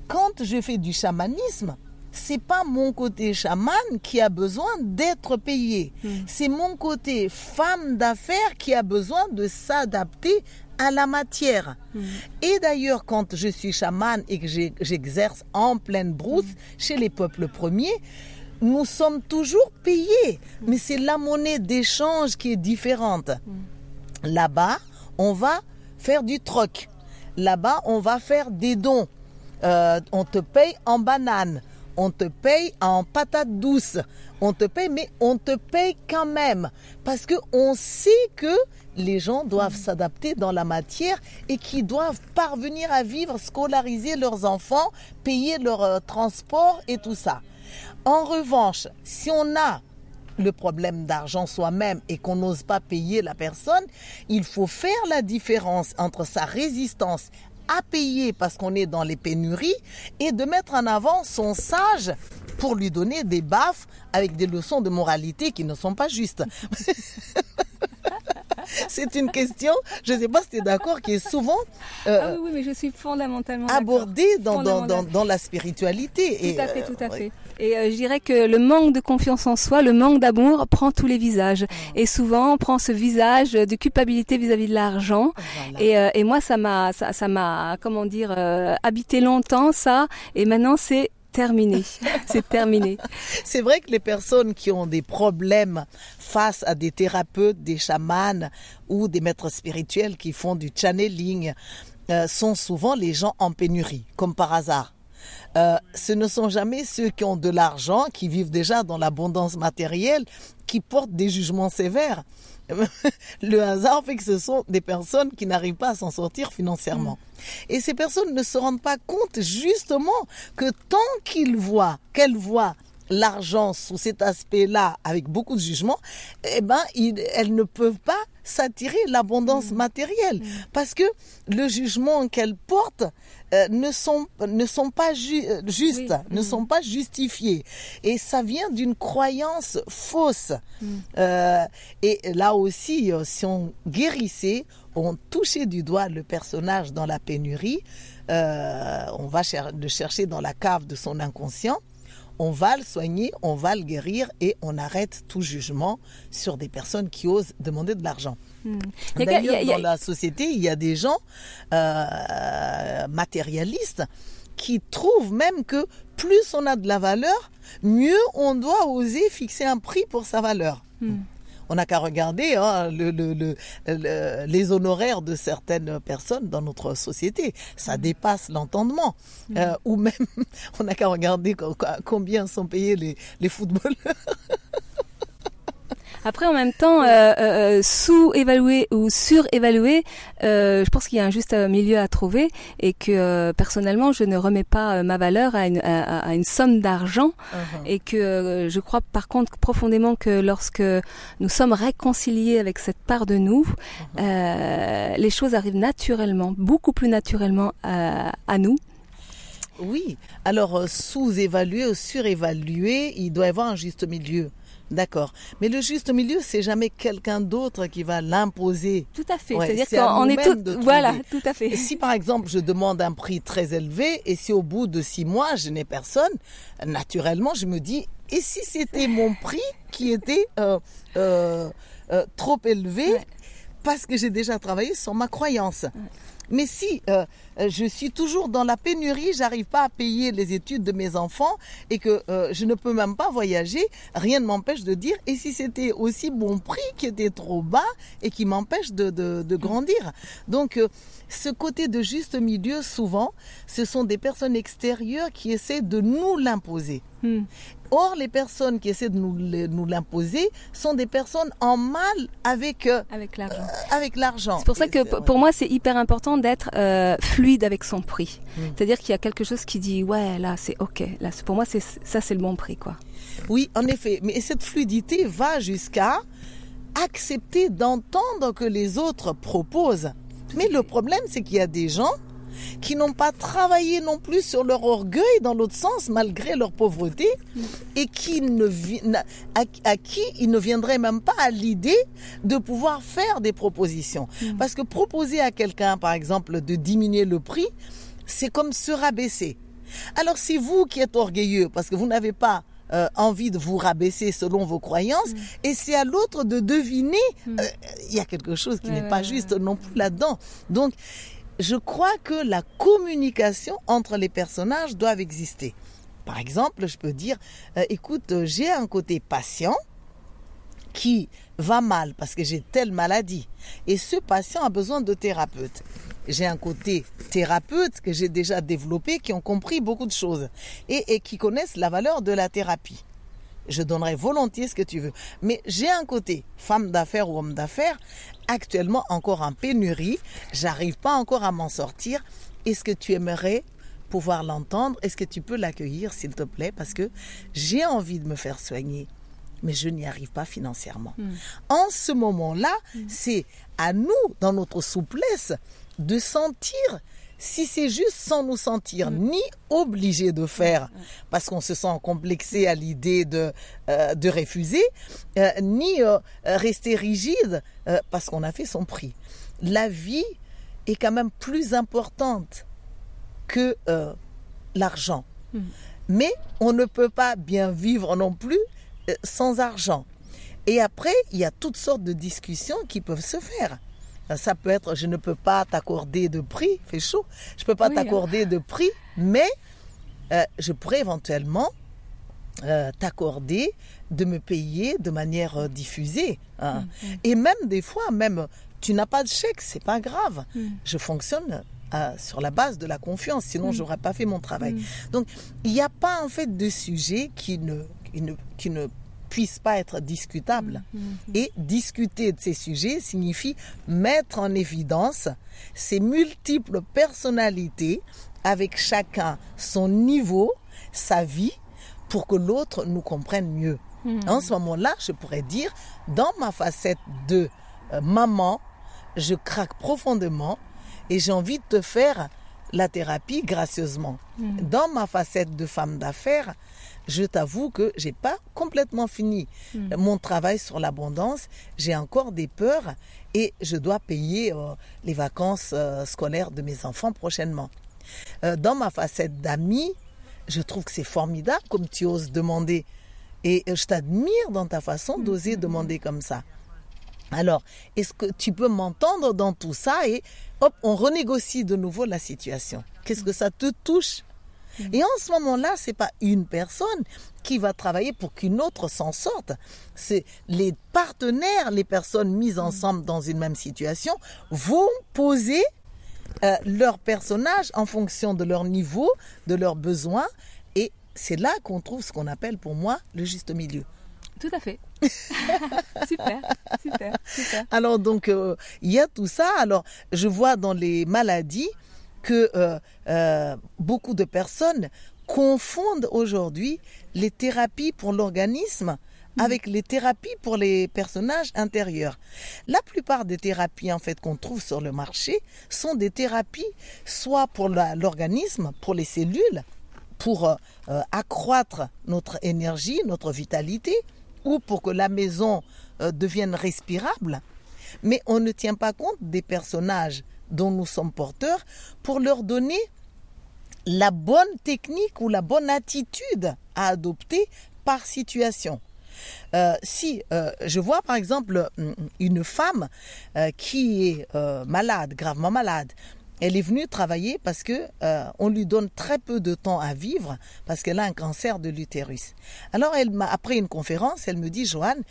quand je fais du chamanisme, c'est pas mon côté chaman qui a besoin d'être payé. Hmm. C'est mon côté femme d'affaires qui a besoin de s'adapter à la matière. Hmm. Et d'ailleurs, quand je suis chaman et que j'exerce en pleine brousse hmm. chez les peuples premiers, nous sommes toujours payés. Mais c'est la monnaie d'échange qui est différente. Là-bas, on va faire du troc. Là-bas, on va faire des dons. Euh, on te paye en banane, on te paye en patate douce, on te paye, mais on te paye quand même. Parce que on sait que les gens doivent s'adapter dans la matière et qu'ils doivent parvenir à vivre, scolariser leurs enfants, payer leur euh, transport et tout ça. En revanche, si on a le problème d'argent soi-même et qu'on n'ose pas payer la personne, il faut faire la différence entre sa résistance à payer parce qu'on est dans les pénuries et de mettre en avant son sage pour lui donner des baffes avec des leçons de moralité qui ne sont pas justes. c'est une question, je ne sais pas si tu es d'accord, qui est souvent euh, ah oui, mais je suis fondamentalement abordée dans, dans, dans, la spiritualité. Tout à fait, tout à fait. Et euh, je dirais que le manque de confiance en soi, le manque d'amour prend tous les visages. Et souvent, on prend ce visage de culpabilité vis-à-vis de l'argent. Et, euh, et, moi, ça m'a, ça, ça m'a, comment dire, habité longtemps ça. Et maintenant, c'est terminé. C'est terminé. C'est vrai que les personnes qui ont des problèmes face à des thérapeutes, des chamans ou des maîtres spirituels qui font du channeling euh, sont souvent les gens en pénurie, comme par hasard. euh, ce ne sont jamais ceux qui ont de l'argent, qui vivent déjà dans l'abondance matérielle, qui portent des jugements sévères. Le hasard fait que ce sont des personnes qui n'arrivent pas à s'en sortir financièrement. Mm. Et ces personnes ne se rendent pas compte justement que tant qu'ils voient, qu'elles voient l'argent sous cet aspect-là avec beaucoup de jugement, eh ben, elles ne peuvent pas s'attirer l'abondance mm. matérielle mm. parce que le jugement qu'elles portent euh, ne sont ne sont pas euh, justes, ne mm. sont pas justifiés et ça vient d'une croyance fausse. Euh, et là aussi, si on guérissait, on touchait du doigt le personnage dans la pénurie, on va le chercher dans la cave de son inconscient on va le soigner, on va le guérir et on arrête tout jugement sur des personnes qui osent demander de l'argent. Hmm. D'ailleurs, dans la société, il y a des gens euh, matérialistes qui trouvent même que plus on a de la valeur, mieux on doit oser fixer un prix pour sa valeur. Hmm. On n'a qu'à regarder hein, les honoraires de certaines personnes dans notre société. Ça mm. dépasse l'entendement. Mm. Euh, ou même, on n'a qu'à regarder combien sont payés les, les footballeurs. Après, en même temps, euh, euh, euh, sous-évaluer ou surévaluer, euh, je pense qu'il y a un juste milieu à trouver et que personnellement, je ne remets pas ma valeur à une, à, une somme d'argent uh-huh. et que je crois par contre profondément que lorsque nous sommes réconciliés avec cette part de nous, uh-huh. les choses arrivent naturellement, beaucoup plus naturellement à, à nous. Oui, alors sous-évaluer ou surévaluer, il doit y avoir un juste milieu. D'accord. Mais le juste milieu, c'est jamais quelqu'un d'autre qui va l'imposer. Tout à fait. C'est-à-dire qu'on est tout, voilà, tout à fait. si par exemple je demande un prix très élevé et si au bout de six mois je n'ai personne, naturellement je me dis et si c'était mon prix qui était euh, euh, euh, trop élevé parce que j'ai déjà travaillé sur ma croyance? Mais si euh, euh, je suis toujours dans la pénurie, j'arrive pas à payer les études de mes enfants et que euh, je ne peux même pas voyager, rien ne m'empêche de dire et si c'était aussi bon prix qui était trop bas et qui m'empêche de, de, grandir. Donc ce côté de juste milieu, souvent, ce sont des personnes extérieures qui essaient de nous l'imposer. Hmm. Or, les personnes qui essaient de nous, l'imposer sont des personnes en mal avec, euh, avec l'argent. Euh, avec l'argent. C'est pour ça que pour moi, c'est hyper important d'être euh, fluide avec son prix. Hmm. C'est-à-dire qu'il y a quelque chose qui dit, ouais, là, c'est OK. Là, pour moi, c'est ça, c'est le bon prix, quoi. Oui, en effet. Mais cette fluidité va jusqu'à accepter d'entendre que les autres proposent. Mais le problème, c'est qu'il y a des gens qui n'ont pas travaillé non plus sur leur orgueil dans l'autre sens, malgré leur pauvreté, et qui ne, à, qui il ne viendrait même pas à l'idée de pouvoir faire des propositions. Mm. Parce que proposer à quelqu'un, par exemple, de diminuer le prix, c'est comme se rabaisser. Alors si vous qui êtes orgueilleux, parce que vous n'avez pas euh, envie de vous rabaisser selon vos croyances, mm. et c'est à l'autre de deviner, mm. euh, il y a quelque chose qui n'est pas juste non plus là-dedans. Donc, je crois que la communication entre les personnages doit exister. Par exemple, je peux dire, euh, écoute, j'ai un côté patient qui va mal parce que j'ai telle maladie. Et ce patient a besoin de thérapeute. J'ai un côté thérapeute que j'ai déjà développé, qui ont compris beaucoup de choses et, et qui connaissent la valeur de la thérapie. Je donnerai volontiers ce que tu veux. Mais j'ai un côté femme d'affaires ou homme d'affaires actuellement encore en pénurie. J'arrive pas encore à m'en sortir. Est-ce que tu aimerais pouvoir l'entendre? Est-ce que tu peux l'accueillir, s'il te plaît? Parce que j'ai envie de me faire soigner, mais je n'y arrive pas financièrement. Hmm. En ce moment-là, hmm. c'est à nous, dans notre souplesse, de sentir si c'est juste sans nous sentir mm. ni obligés de faire mm. parce qu'on se sent complexé à l'idée de, euh, de refuser, euh, ni euh, rester rigide parce qu'on a fait son prix. La vie est quand même plus importante que l'argent. Mm. Mais on ne peut pas bien vivre non plus sans argent. Et après, il y a toutes sortes de discussions qui peuvent se faire. Ça peut être, je ne peux pas t'accorder de prix, fait chaud, je ne peux pas t'accorder de prix, mais euh, je pourrais éventuellement euh, t'accorder de me payer de manière euh, diffusée. Hein. Mm, mm. Et même des fois, même tu n'as pas de chèque, c'est pas grave. Mm. Je fonctionne sur la base de la confiance, sinon je j'aurais pas fait mon travail. Donc il n'y a pas en fait de sujet qui ne, qui ne, qui ne puisse pas être discutable. Et discuter de ces sujets signifie mettre en évidence ces multiples personnalités avec chacun son niveau, sa vie, pour que l'autre nous comprenne mieux. En ce moment-là, je pourrais dire, dans ma facette de euh, maman, je craque profondément et j'ai envie de te faire la thérapie gracieusement. Dans ma facette de femme d'affaires, je t'avoue que j'ai pas complètement fini mhm. mon travail sur l'abondance. J'ai encore des peurs et je dois payer euh, les vacances euh, scolaires de mes enfants prochainement. dans ma facette d'amie, je trouve que c'est formidable comme tu oses demander. Et je t'admire dans ta façon d'oser mm-hmm. demander comme ça. Alors, est-ce que tu peux m'entendre dans tout ça et hop, on renégocie de nouveau la situation Qu'est-ce que ça te touche? Mm-hmm. Et en ce moment-là, c'est pas une personne qui va travailler pour qu'une autre s'en sorte. C'est les partenaires, les personnes mises mm-hmm. ensemble dans une même situation vont poser euh, leur personnage en fonction de leur niveau, de leurs besoins. Et c'est là qu'on trouve ce qu'on appelle pour moi le juste milieu. Tout à fait. super, super, super. Alors donc, euh, il y a tout ça. Alors, je vois dans les maladies que euh, beaucoup de personnes confondent aujourd'hui les thérapies pour l'organisme avec les thérapies pour les personnages intérieurs. La plupart des thérapies en fait qu'on trouve sur le marché sont des thérapies soit pour l'organisme, pour les cellules, pour euh, euh, accroître notre énergie, notre vitalité, ou pour que la maison euh, devienne respirable. Mais on ne tient pas compte des personnages dont nous sommes porteurs pour leur donner la bonne technique ou la bonne attitude à adopter par situation. Euh, si euh, je vois par exemple mm, une femme euh, qui est malade, gravement malade, elle est venue travailler parce que on lui donne très peu de temps à vivre parce qu'elle a un cancer de l'utérus. Alors elle m'a après une conférence, elle me dit Joanne,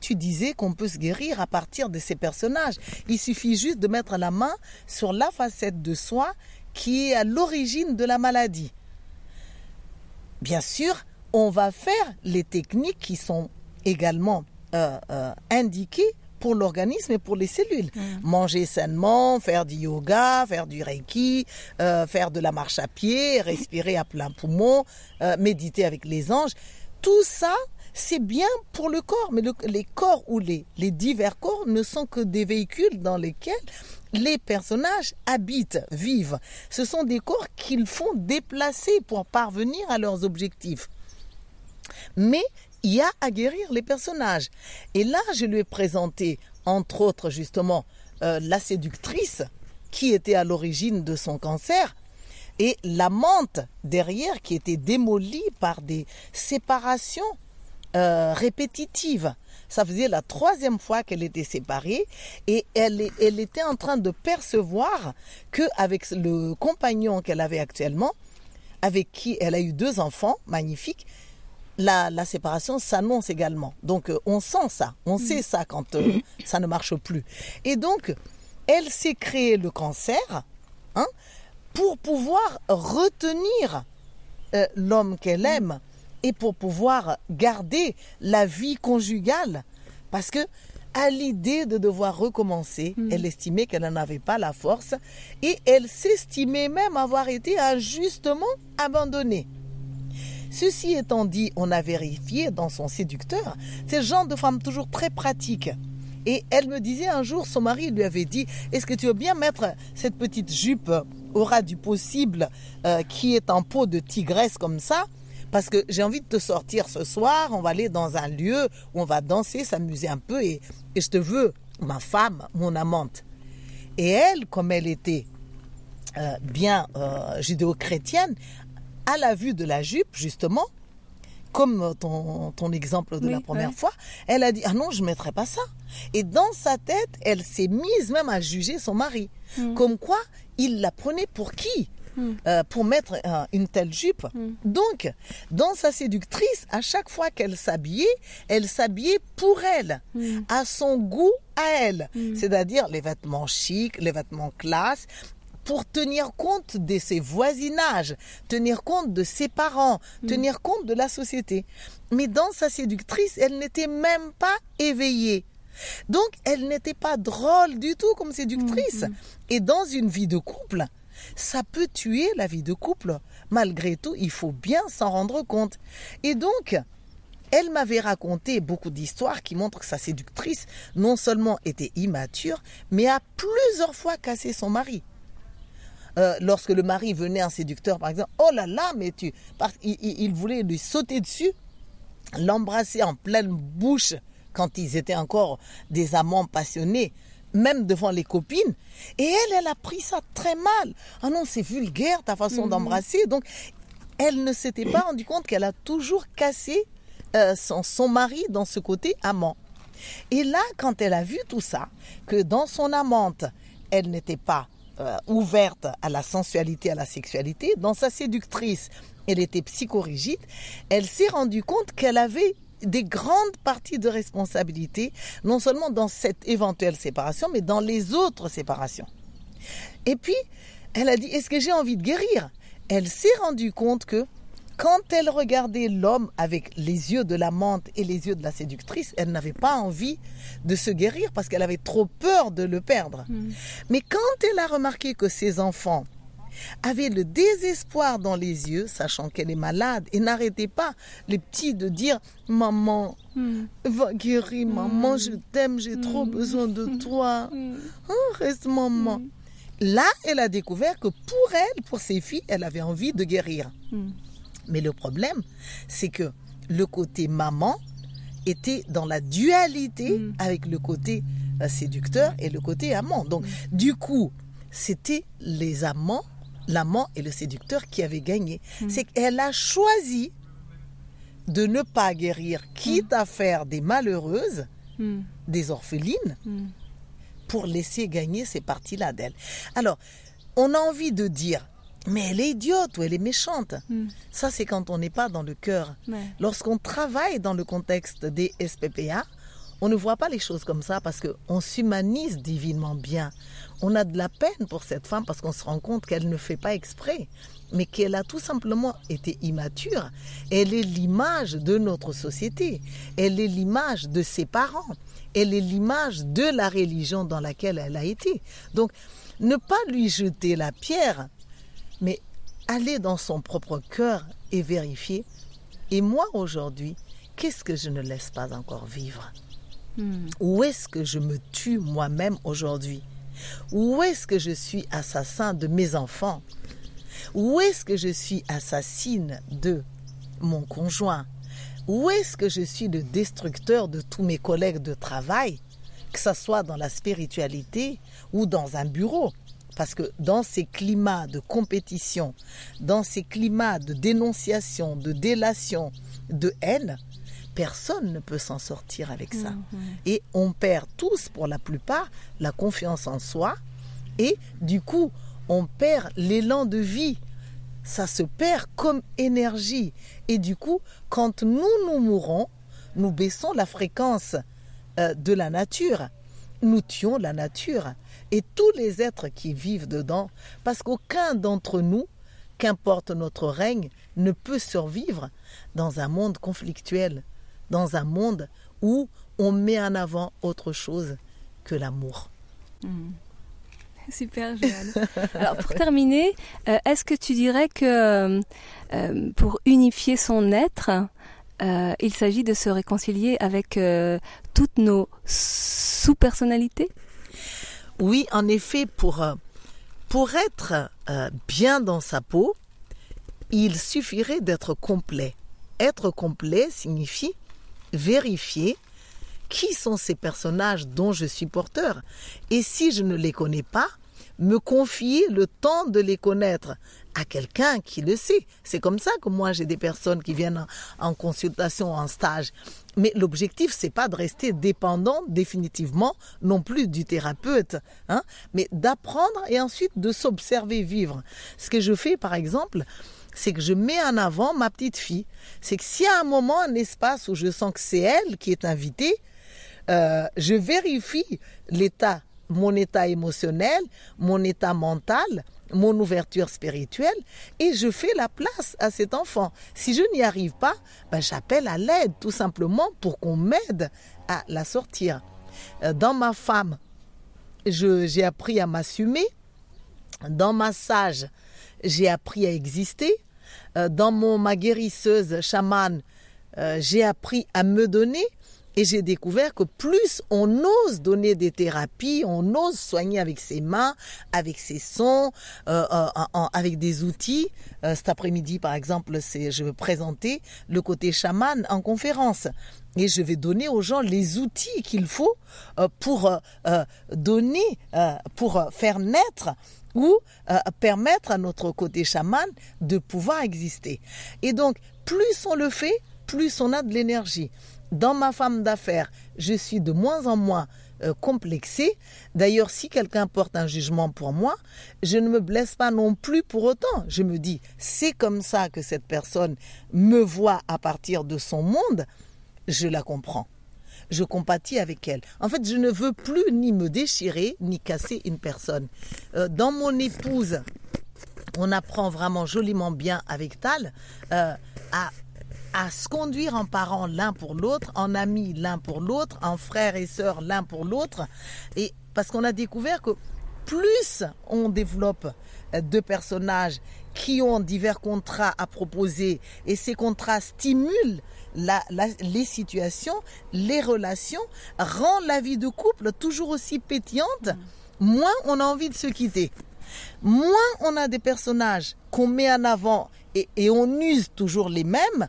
tu disais qu'on peut se guérir à partir de ces personnages. Il suffit juste de mettre la main sur la facette de soi qui est à l'origine de la maladie. Bien sûr, on va faire les techniques qui sont également euh, euh, indiquées pour l'organisme et pour les cellules. Mm. Manger sainement, faire du yoga, faire du reiki, euh, faire de la marche à pied, respirer à plein poumon, méditer avec les anges. Tout ça, c'est bien pour le corps, mais les corps ou les, divers corps ne sont que des véhicules dans lesquels les personnages habitent, vivent. Ce sont des corps qu'ils font déplacer pour parvenir à leurs objectifs. Mais il y a à guérir les personnages. Et là, je lui ai présenté, entre autres, justement, euh, la séductrice qui était à l'origine de son cancer et l'amante derrière qui était démolie par des séparations euh, répétitives. Ça faisait la troisième fois qu'elle était séparée et elle, elle était en train de percevoir que avec le compagnon qu'elle avait actuellement, avec qui elle a eu deux enfants magnifiques, la, séparation s'annonce également. Donc euh, on sent ça, on mm. sait ça quand euh, ça ne marche plus. Et donc, elle s'est créé le cancer hein, pour pouvoir retenir euh, l'homme qu'elle mm. aime et pour pouvoir garder la vie conjugale. Parce que à l'idée de devoir recommencer, mm. elle estimait qu'elle n'en avait pas la force et elle s'estimait même avoir été injustement abandonnée. Ceci étant dit, on a vérifié dans son séducteur, c'est le genre de femme toujours très pratique. Et elle me disait un jour, son mari lui avait dit, est-ce que tu veux bien mettre cette petite jupe au ras du possible euh, qui est en peau de tigresse comme ça? Parce que j'ai envie de te sortir ce soir, on va aller dans un lieu où on va danser, s'amuser un peu et, je te veux ma femme, mon amante. Et elle, comme elle était euh, bien euh, judéo-chrétienne, à la vue de la jupe, justement, comme ton, ton exemple de la première fois, elle a dit Ah non, je ne mettrai pas ça. Et dans sa tête, elle s'est mise même à juger son mari. Hmm. Comme quoi, il la prenait pour qui? Hmm. euh, pour mettre une telle jupe. Hmm. Donc, dans sa séductrice, à chaque fois qu'elle s'habillait, elle s'habillait pour elle, à son goût à elle. C'est-à-dire les vêtements chics, les vêtements classe, pour tenir compte de ses voisinages, tenir compte de ses parents, tenir compte de la société. Mais dans sa séductrice, elle n'était même pas éveillée. Donc, elle n'était pas drôle du tout comme séductrice. Et dans une vie de couple, ça peut tuer la vie de couple. Malgré tout, il faut bien s'en rendre compte. Et donc, elle m'avait raconté beaucoup d'histoires qui montrent que sa séductrice non seulement était immature, mais a plusieurs fois cassé son mari. Euh, lorsque le mari venait en séducteur, par exemple, oh là là, mais tu, il, voulait lui sauter dessus, l'embrasser en pleine bouche quand ils étaient encore des amants passionnés, même devant les copines. Et elle, elle a pris ça très mal. Ah non, c'est vulgaire ta façon mhm. d'embrasser. Donc, elle ne s'était pas rendu compte qu'elle a toujours cassé euh, son, mari dans ce côté amant. Et là, quand elle a vu tout ça, que dans son amante, elle n'était pas euh, ouverte à la sensualité, à la sexualité, dans sa séductrice, elle était psychorigide, elle s'est rendue compte qu'elle avait des grandes parties de responsabilité, non seulement dans cette éventuelle séparation, mais dans les autres séparations. Et puis, elle a dit, est-ce que j'ai envie de guérir? Elle s'est rendue compte que quand elle regardait l'homme avec les yeux de l'amante et les yeux de la séductrice, elle n'avait pas envie de se guérir parce qu'elle avait trop peur de le perdre. Hmm. Mais quand elle a remarqué que ses enfants avaient le désespoir dans les yeux, sachant qu'elle est malade, et n'arrêtait pas, les petits, de dire Maman, hmm. va guérir, maman, hmm. je t'aime, j'ai trop besoin de toi. Hein, reste maman. Là, elle a découvert que pour elle, pour ses filles, elle avait envie de guérir. Mais le problème, c'est que le côté maman était dans la dualité avec le côté euh, séducteur et le côté amant. Donc, du coup, c'était les amants, l'amant et le séducteur qui avaient gagné. Mm. C'est qu'elle a choisi de ne pas guérir, quitte à faire des malheureuses, des orphelines, pour laisser gagner ces parties-là d'elle. Alors, on a envie de dire, mais elle est idiote ou elle est méchante. Ça, c'est quand on n'est pas dans le cœur. Lorsqu'on travaille dans le contexte des SPPA, on ne voit pas les choses comme ça parce qu'on s'humanise divinement bien. On a de la peine pour cette femme parce qu'on se rend compte qu'elle ne fait pas exprès, mais qu'elle a tout simplement été immature. Elle est l'image de notre société. Elle est l'image de ses parents. Elle est l'image de la religion dans laquelle elle a été. Donc, ne pas lui jeter la pierre, mais aller dans son propre cœur et vérifier. Et moi aujourd'hui, qu'est-ce que je ne laisse pas encore vivre? Hmm. Où est-ce que je me tue moi-même aujourd'hui? Où est-ce que je suis assassin de mes enfants? Où est-ce que je suis assassine de mon conjoint? Où est-ce que je suis le destructeur de tous mes collègues de travail, que ce soit dans la spiritualité ou dans un bureau. Parce que dans ces climats de compétition, dans ces climats de dénonciation, de délation, de haine, personne ne peut s'en sortir avec ça. Mhm. Et on perd tous, pour la plupart, la confiance en soi. Et du coup, on perd l'élan de vie. Ça se perd comme énergie. Et du coup, quand nous nous mourons, nous baissons la fréquence euh, de la nature. Nous tuons la nature et tous les êtres qui vivent dedans, parce qu'aucun d'entre nous, qu'importe notre règne, ne peut survivre dans un monde conflictuel, dans un monde où on met en avant autre chose que l'amour. Hmm. Super, Jeanne. Alors pour terminer, euh, est-ce que tu dirais que euh, pour unifier son être, euh, il s'agit de se réconcilier avec toutes nos sous-personnalités? Oui, en effet, pour, pour être bien dans sa peau, il suffirait d'être complet. Être complet signifie vérifier qui sont ces personnages dont je suis porteur. Et si je ne les connais pas, me confier le temps de les connaître à quelqu'un qui le sait. C'est comme ça que moi j'ai des personnes qui viennent en, consultation, en stage. Mais l'objectif c'est pas de rester dépendant définitivement non plus du thérapeute, hein, mais d'apprendre et ensuite de s'observer vivre. Ce que je fais par exemple, c'est que je mets en avant ma petite fille. C'est que s'il y a un moment, un espace où je sens que c'est elle qui est invitée, euh, je vérifie l'état mon état émotionnel, mon état mental, mon ouverture spirituelle et je fais la place à cet enfant. Si je n'y arrive pas, ben j'appelle à l'aide tout simplement pour qu'on m'aide à la sortir. Euh, dans ma femme, j'ai appris à m'assumer. Dans ma sage, j'ai appris à exister. Euh, dans mon, ma guérisseuse chamane, euh, j'ai appris à me donner. Et j'ai découvert que plus on ose donner des thérapies, on ose soigner avec ses mains, avec ses sons, euh, avec des outils. cet après-midi, par exemple, je vais présenter le côté chaman en conférence. Et je vais donner aux gens les outils qu'il faut pour donner, pour faire naître ou euh, permettre à notre côté chaman de pouvoir exister. Et donc, plus on le fait, plus on a de l'énergie. Dans ma femme d'affaires, je suis de moins en moins euh, complexée. D'ailleurs, si quelqu'un porte un jugement pour moi, je ne me blesse pas non plus pour autant. Je me dis, c'est comme ça que cette personne me voit à partir de son monde, je la comprends je compatis avec elle. En fait, je ne veux plus ni me déchirer, ni casser une personne. Euh, dans mon épouse, on apprend vraiment joliment bien avec Tal euh, à, à se conduire en parents l'un pour l'autre, en amis l'un pour l'autre, en frères et sœurs l'un pour l'autre. Et parce qu'on a découvert que plus on développe euh, deux personnages qui ont divers contrats à proposer et ces contrats stimulent les situations, les relations, rend la vie de couple toujours aussi pétillante, moins on a envie de se quitter. Moins on a des personnages qu'on met en avant et, et on use toujours les mêmes,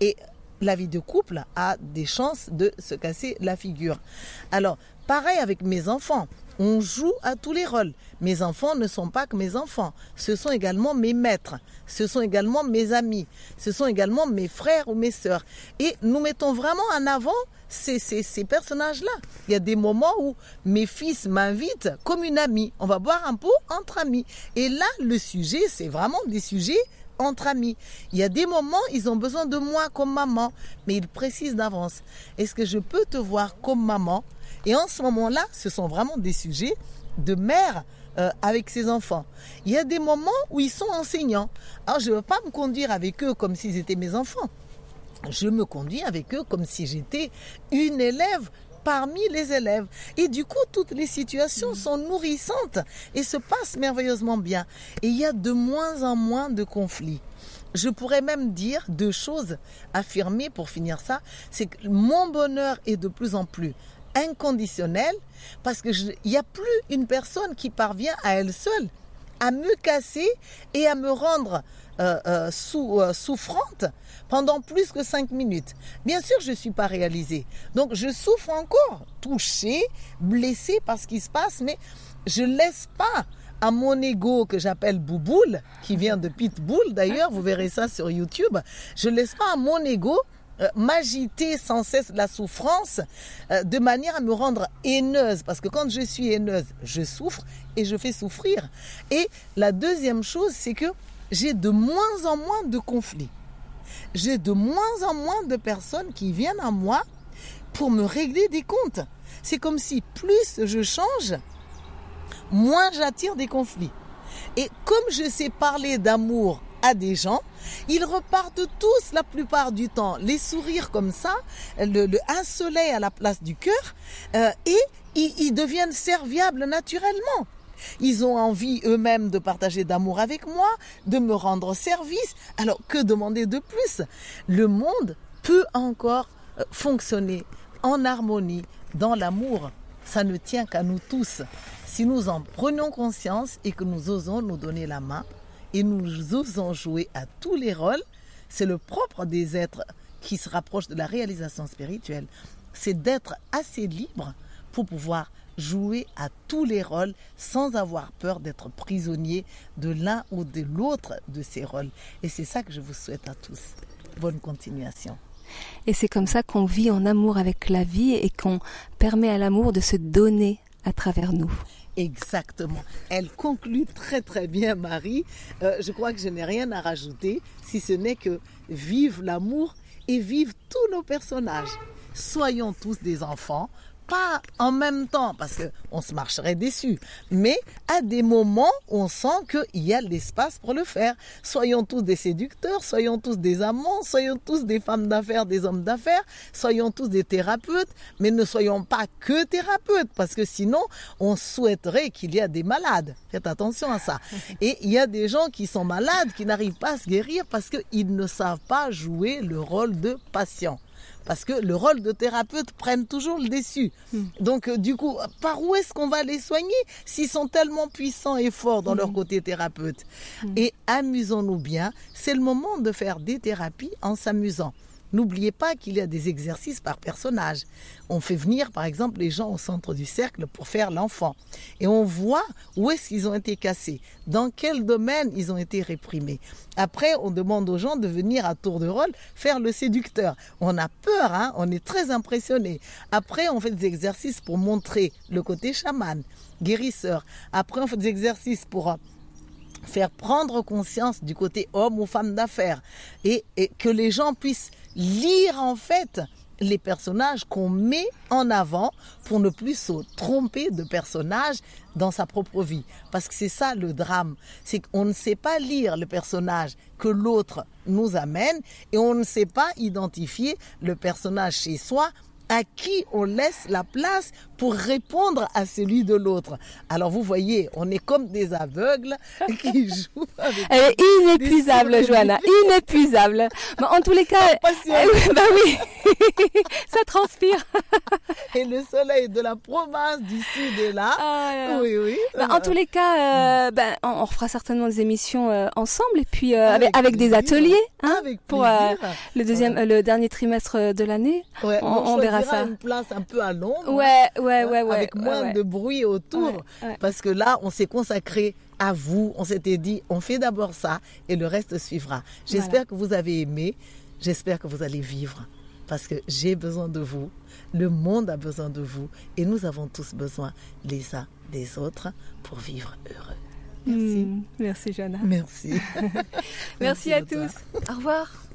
et la vie de couple a des chances de se casser la figure. Alors, pareil avec mes enfants on joue à tous les rôles. Mes enfants ne sont pas que mes enfants, ce sont également mes maîtres, ce sont également mes amis, ce sont également mes frères ou mes sœurs. Et nous mettons vraiment en avant ces, ces, personnages-là. Il y a des moments où mes fils m'invitent comme une amie. On va boire un pot entre amis. Et là, le sujet, c'est vraiment des sujets entre amis. Il y a des moments, ils ont besoin de moi comme maman, mais ils précisent d'avance. Est-ce que je peux te voir comme maman et en ce moment-là, ce sont vraiment des sujets de mère euh, avec ses enfants. Il y a des moments où ils sont enseignants. Alors je ne veux pas me conduire avec eux comme s'ils étaient mes enfants. Je me conduis avec eux comme si j'étais une élève parmi les élèves. Et du coup, toutes les situations sont nourrissantes et se passent merveilleusement bien. Et il y a de moins en moins de conflits. Je pourrais même dire deux choses affirmées pour finir ça. C'est que mon bonheur est de plus en plus inconditionnel parce qu'il n'y a plus une personne qui parvient à elle seule à me casser et à me rendre euh, euh, euh, souffrante pendant plus que cinq minutes. Bien sûr, je ne suis pas réalisée. Donc, je souffre encore, touchée, blessée par ce qui se passe, mais je laisse pas à mon ego que j'appelle Bouboule, qui vient de Pitbull d'ailleurs, vous verrez ça sur YouTube, je laisse pas à mon ego euh, m'agiter sans cesse la souffrance euh, de manière à me rendre haineuse. Parce que quand je suis haineuse, je souffre et je fais souffrir. Et la deuxième chose, c'est que j'ai de moins en moins de conflits. J'ai de moins en moins de personnes qui viennent à moi pour me régler des comptes. C'est comme si plus je change, moins j'attire des conflits. Et comme je sais parler d'amour à des gens, ils repartent tous la plupart du temps, les sourires comme ça, le, un soleil à la place du cœur, euh, et ils, deviennent serviables naturellement. Ils ont envie eux-mêmes de partager d'amour avec moi, de me rendre service. Alors que demander de plus? Le monde peut encore euh, fonctionner en harmonie, dans l'amour. Ça ne tient qu'à nous tous. Si nous en prenons conscience et que nous osons nous donner la main, et nous osons jouer à tous les rôles, c'est le propre des êtres qui se rapprochent de la réalisation spirituelle. C'est d'être assez libre pour pouvoir jouer à tous les rôles sans avoir peur d'être prisonnier de l'un ou de l'autre de ces rôles. Et c'est ça que je vous souhaite à tous. Bonne continuation. Et c'est comme ça qu'on vit en amour avec la vie et qu'on permet à l'amour de se donner à travers nous. Exactement. Elle conclut très très bien, Marie. Euh, je crois que je n'ai rien à rajouter, si ce n'est que vive l'amour et vive tous nos personnages. Soyons tous des enfants, pas en même temps, parce qu'on se marcherait déçu, mais à des moments, on sent qu'il y a l'espace pour le faire. Soyons tous des séducteurs, soyons tous des amants, soyons tous des femmes d'affaires, des hommes d'affaires, soyons tous des thérapeutes, mais ne soyons pas que thérapeutes, parce que sinon, on souhaiterait qu'il y ait des malades. Faites attention à ça. Et il y a des gens qui sont malades, qui n'arrivent pas à se guérir parce qu'ils ne savent pas jouer le rôle de patient parce que le rôle de thérapeute prenne toujours le dessus. Hmm. Donc, euh, du coup, par où est-ce qu'on va les soigner s'ils sont tellement puissants et forts dans leur hmm. côté thérapeute? Hmm. Et amusons-nous bien, c'est le moment de faire des thérapies en s'amusant. N'oubliez pas qu'il y a des exercices par personnage. On fait venir, par exemple, les gens au centre du cercle pour faire l'enfant. Et on voit où est-ce qu'ils ont été cassés, dans quel domaine ils ont été réprimés. Après, on demande aux gens de venir à tour de rôle faire le séducteur. On a peur, hein on est très impressionné. Après, on fait des exercices pour montrer le côté chaman, guérisseur. Après, on fait des exercices pour euh, faire prendre conscience du côté homme ou femme d'affaires et, que les gens puissent lire en fait les personnages qu'on met en avant pour ne plus se tromper de personnages dans sa propre vie. Parce que c'est ça le drame, c'est qu'on ne sait pas lire le personnage que l'autre nous amène et on ne sait pas identifier le personnage chez soi à qui on laisse la place pour répondre à celui de l'autre. Alors vous voyez, on est comme des aveugles qui jouent avec Elle est inépuisable, Johanna, inépuisable. Mais en tous les cas, bah oui, ça transpire. Et le soleil de la province du sud est là. Ah, oui, oui. Bah, en tous les cas, euh, ben, on, refera certainement des émissions euh, ensemble et puis euh, avec, des ateliers hein, pour le deuxième, le dernier trimestre de l'année. on, on verra ça. une place un peu à l'ombre. Ouais, ouais, ouais, ouais. Avec moins de bruit autour. Parce que là, on s'est consacré à vous. On s'était dit, on fait d'abord ça et le reste suivra. J'espère que vous avez aimé. J'espère que vous allez vivre. Parce que j'ai besoin de vous. Le monde a besoin de vous. Et nous avons tous besoin les uns des autres pour vivre heureux. Merci. Hmm, merci, Jana. Merci. merci, à tous. Au revoir.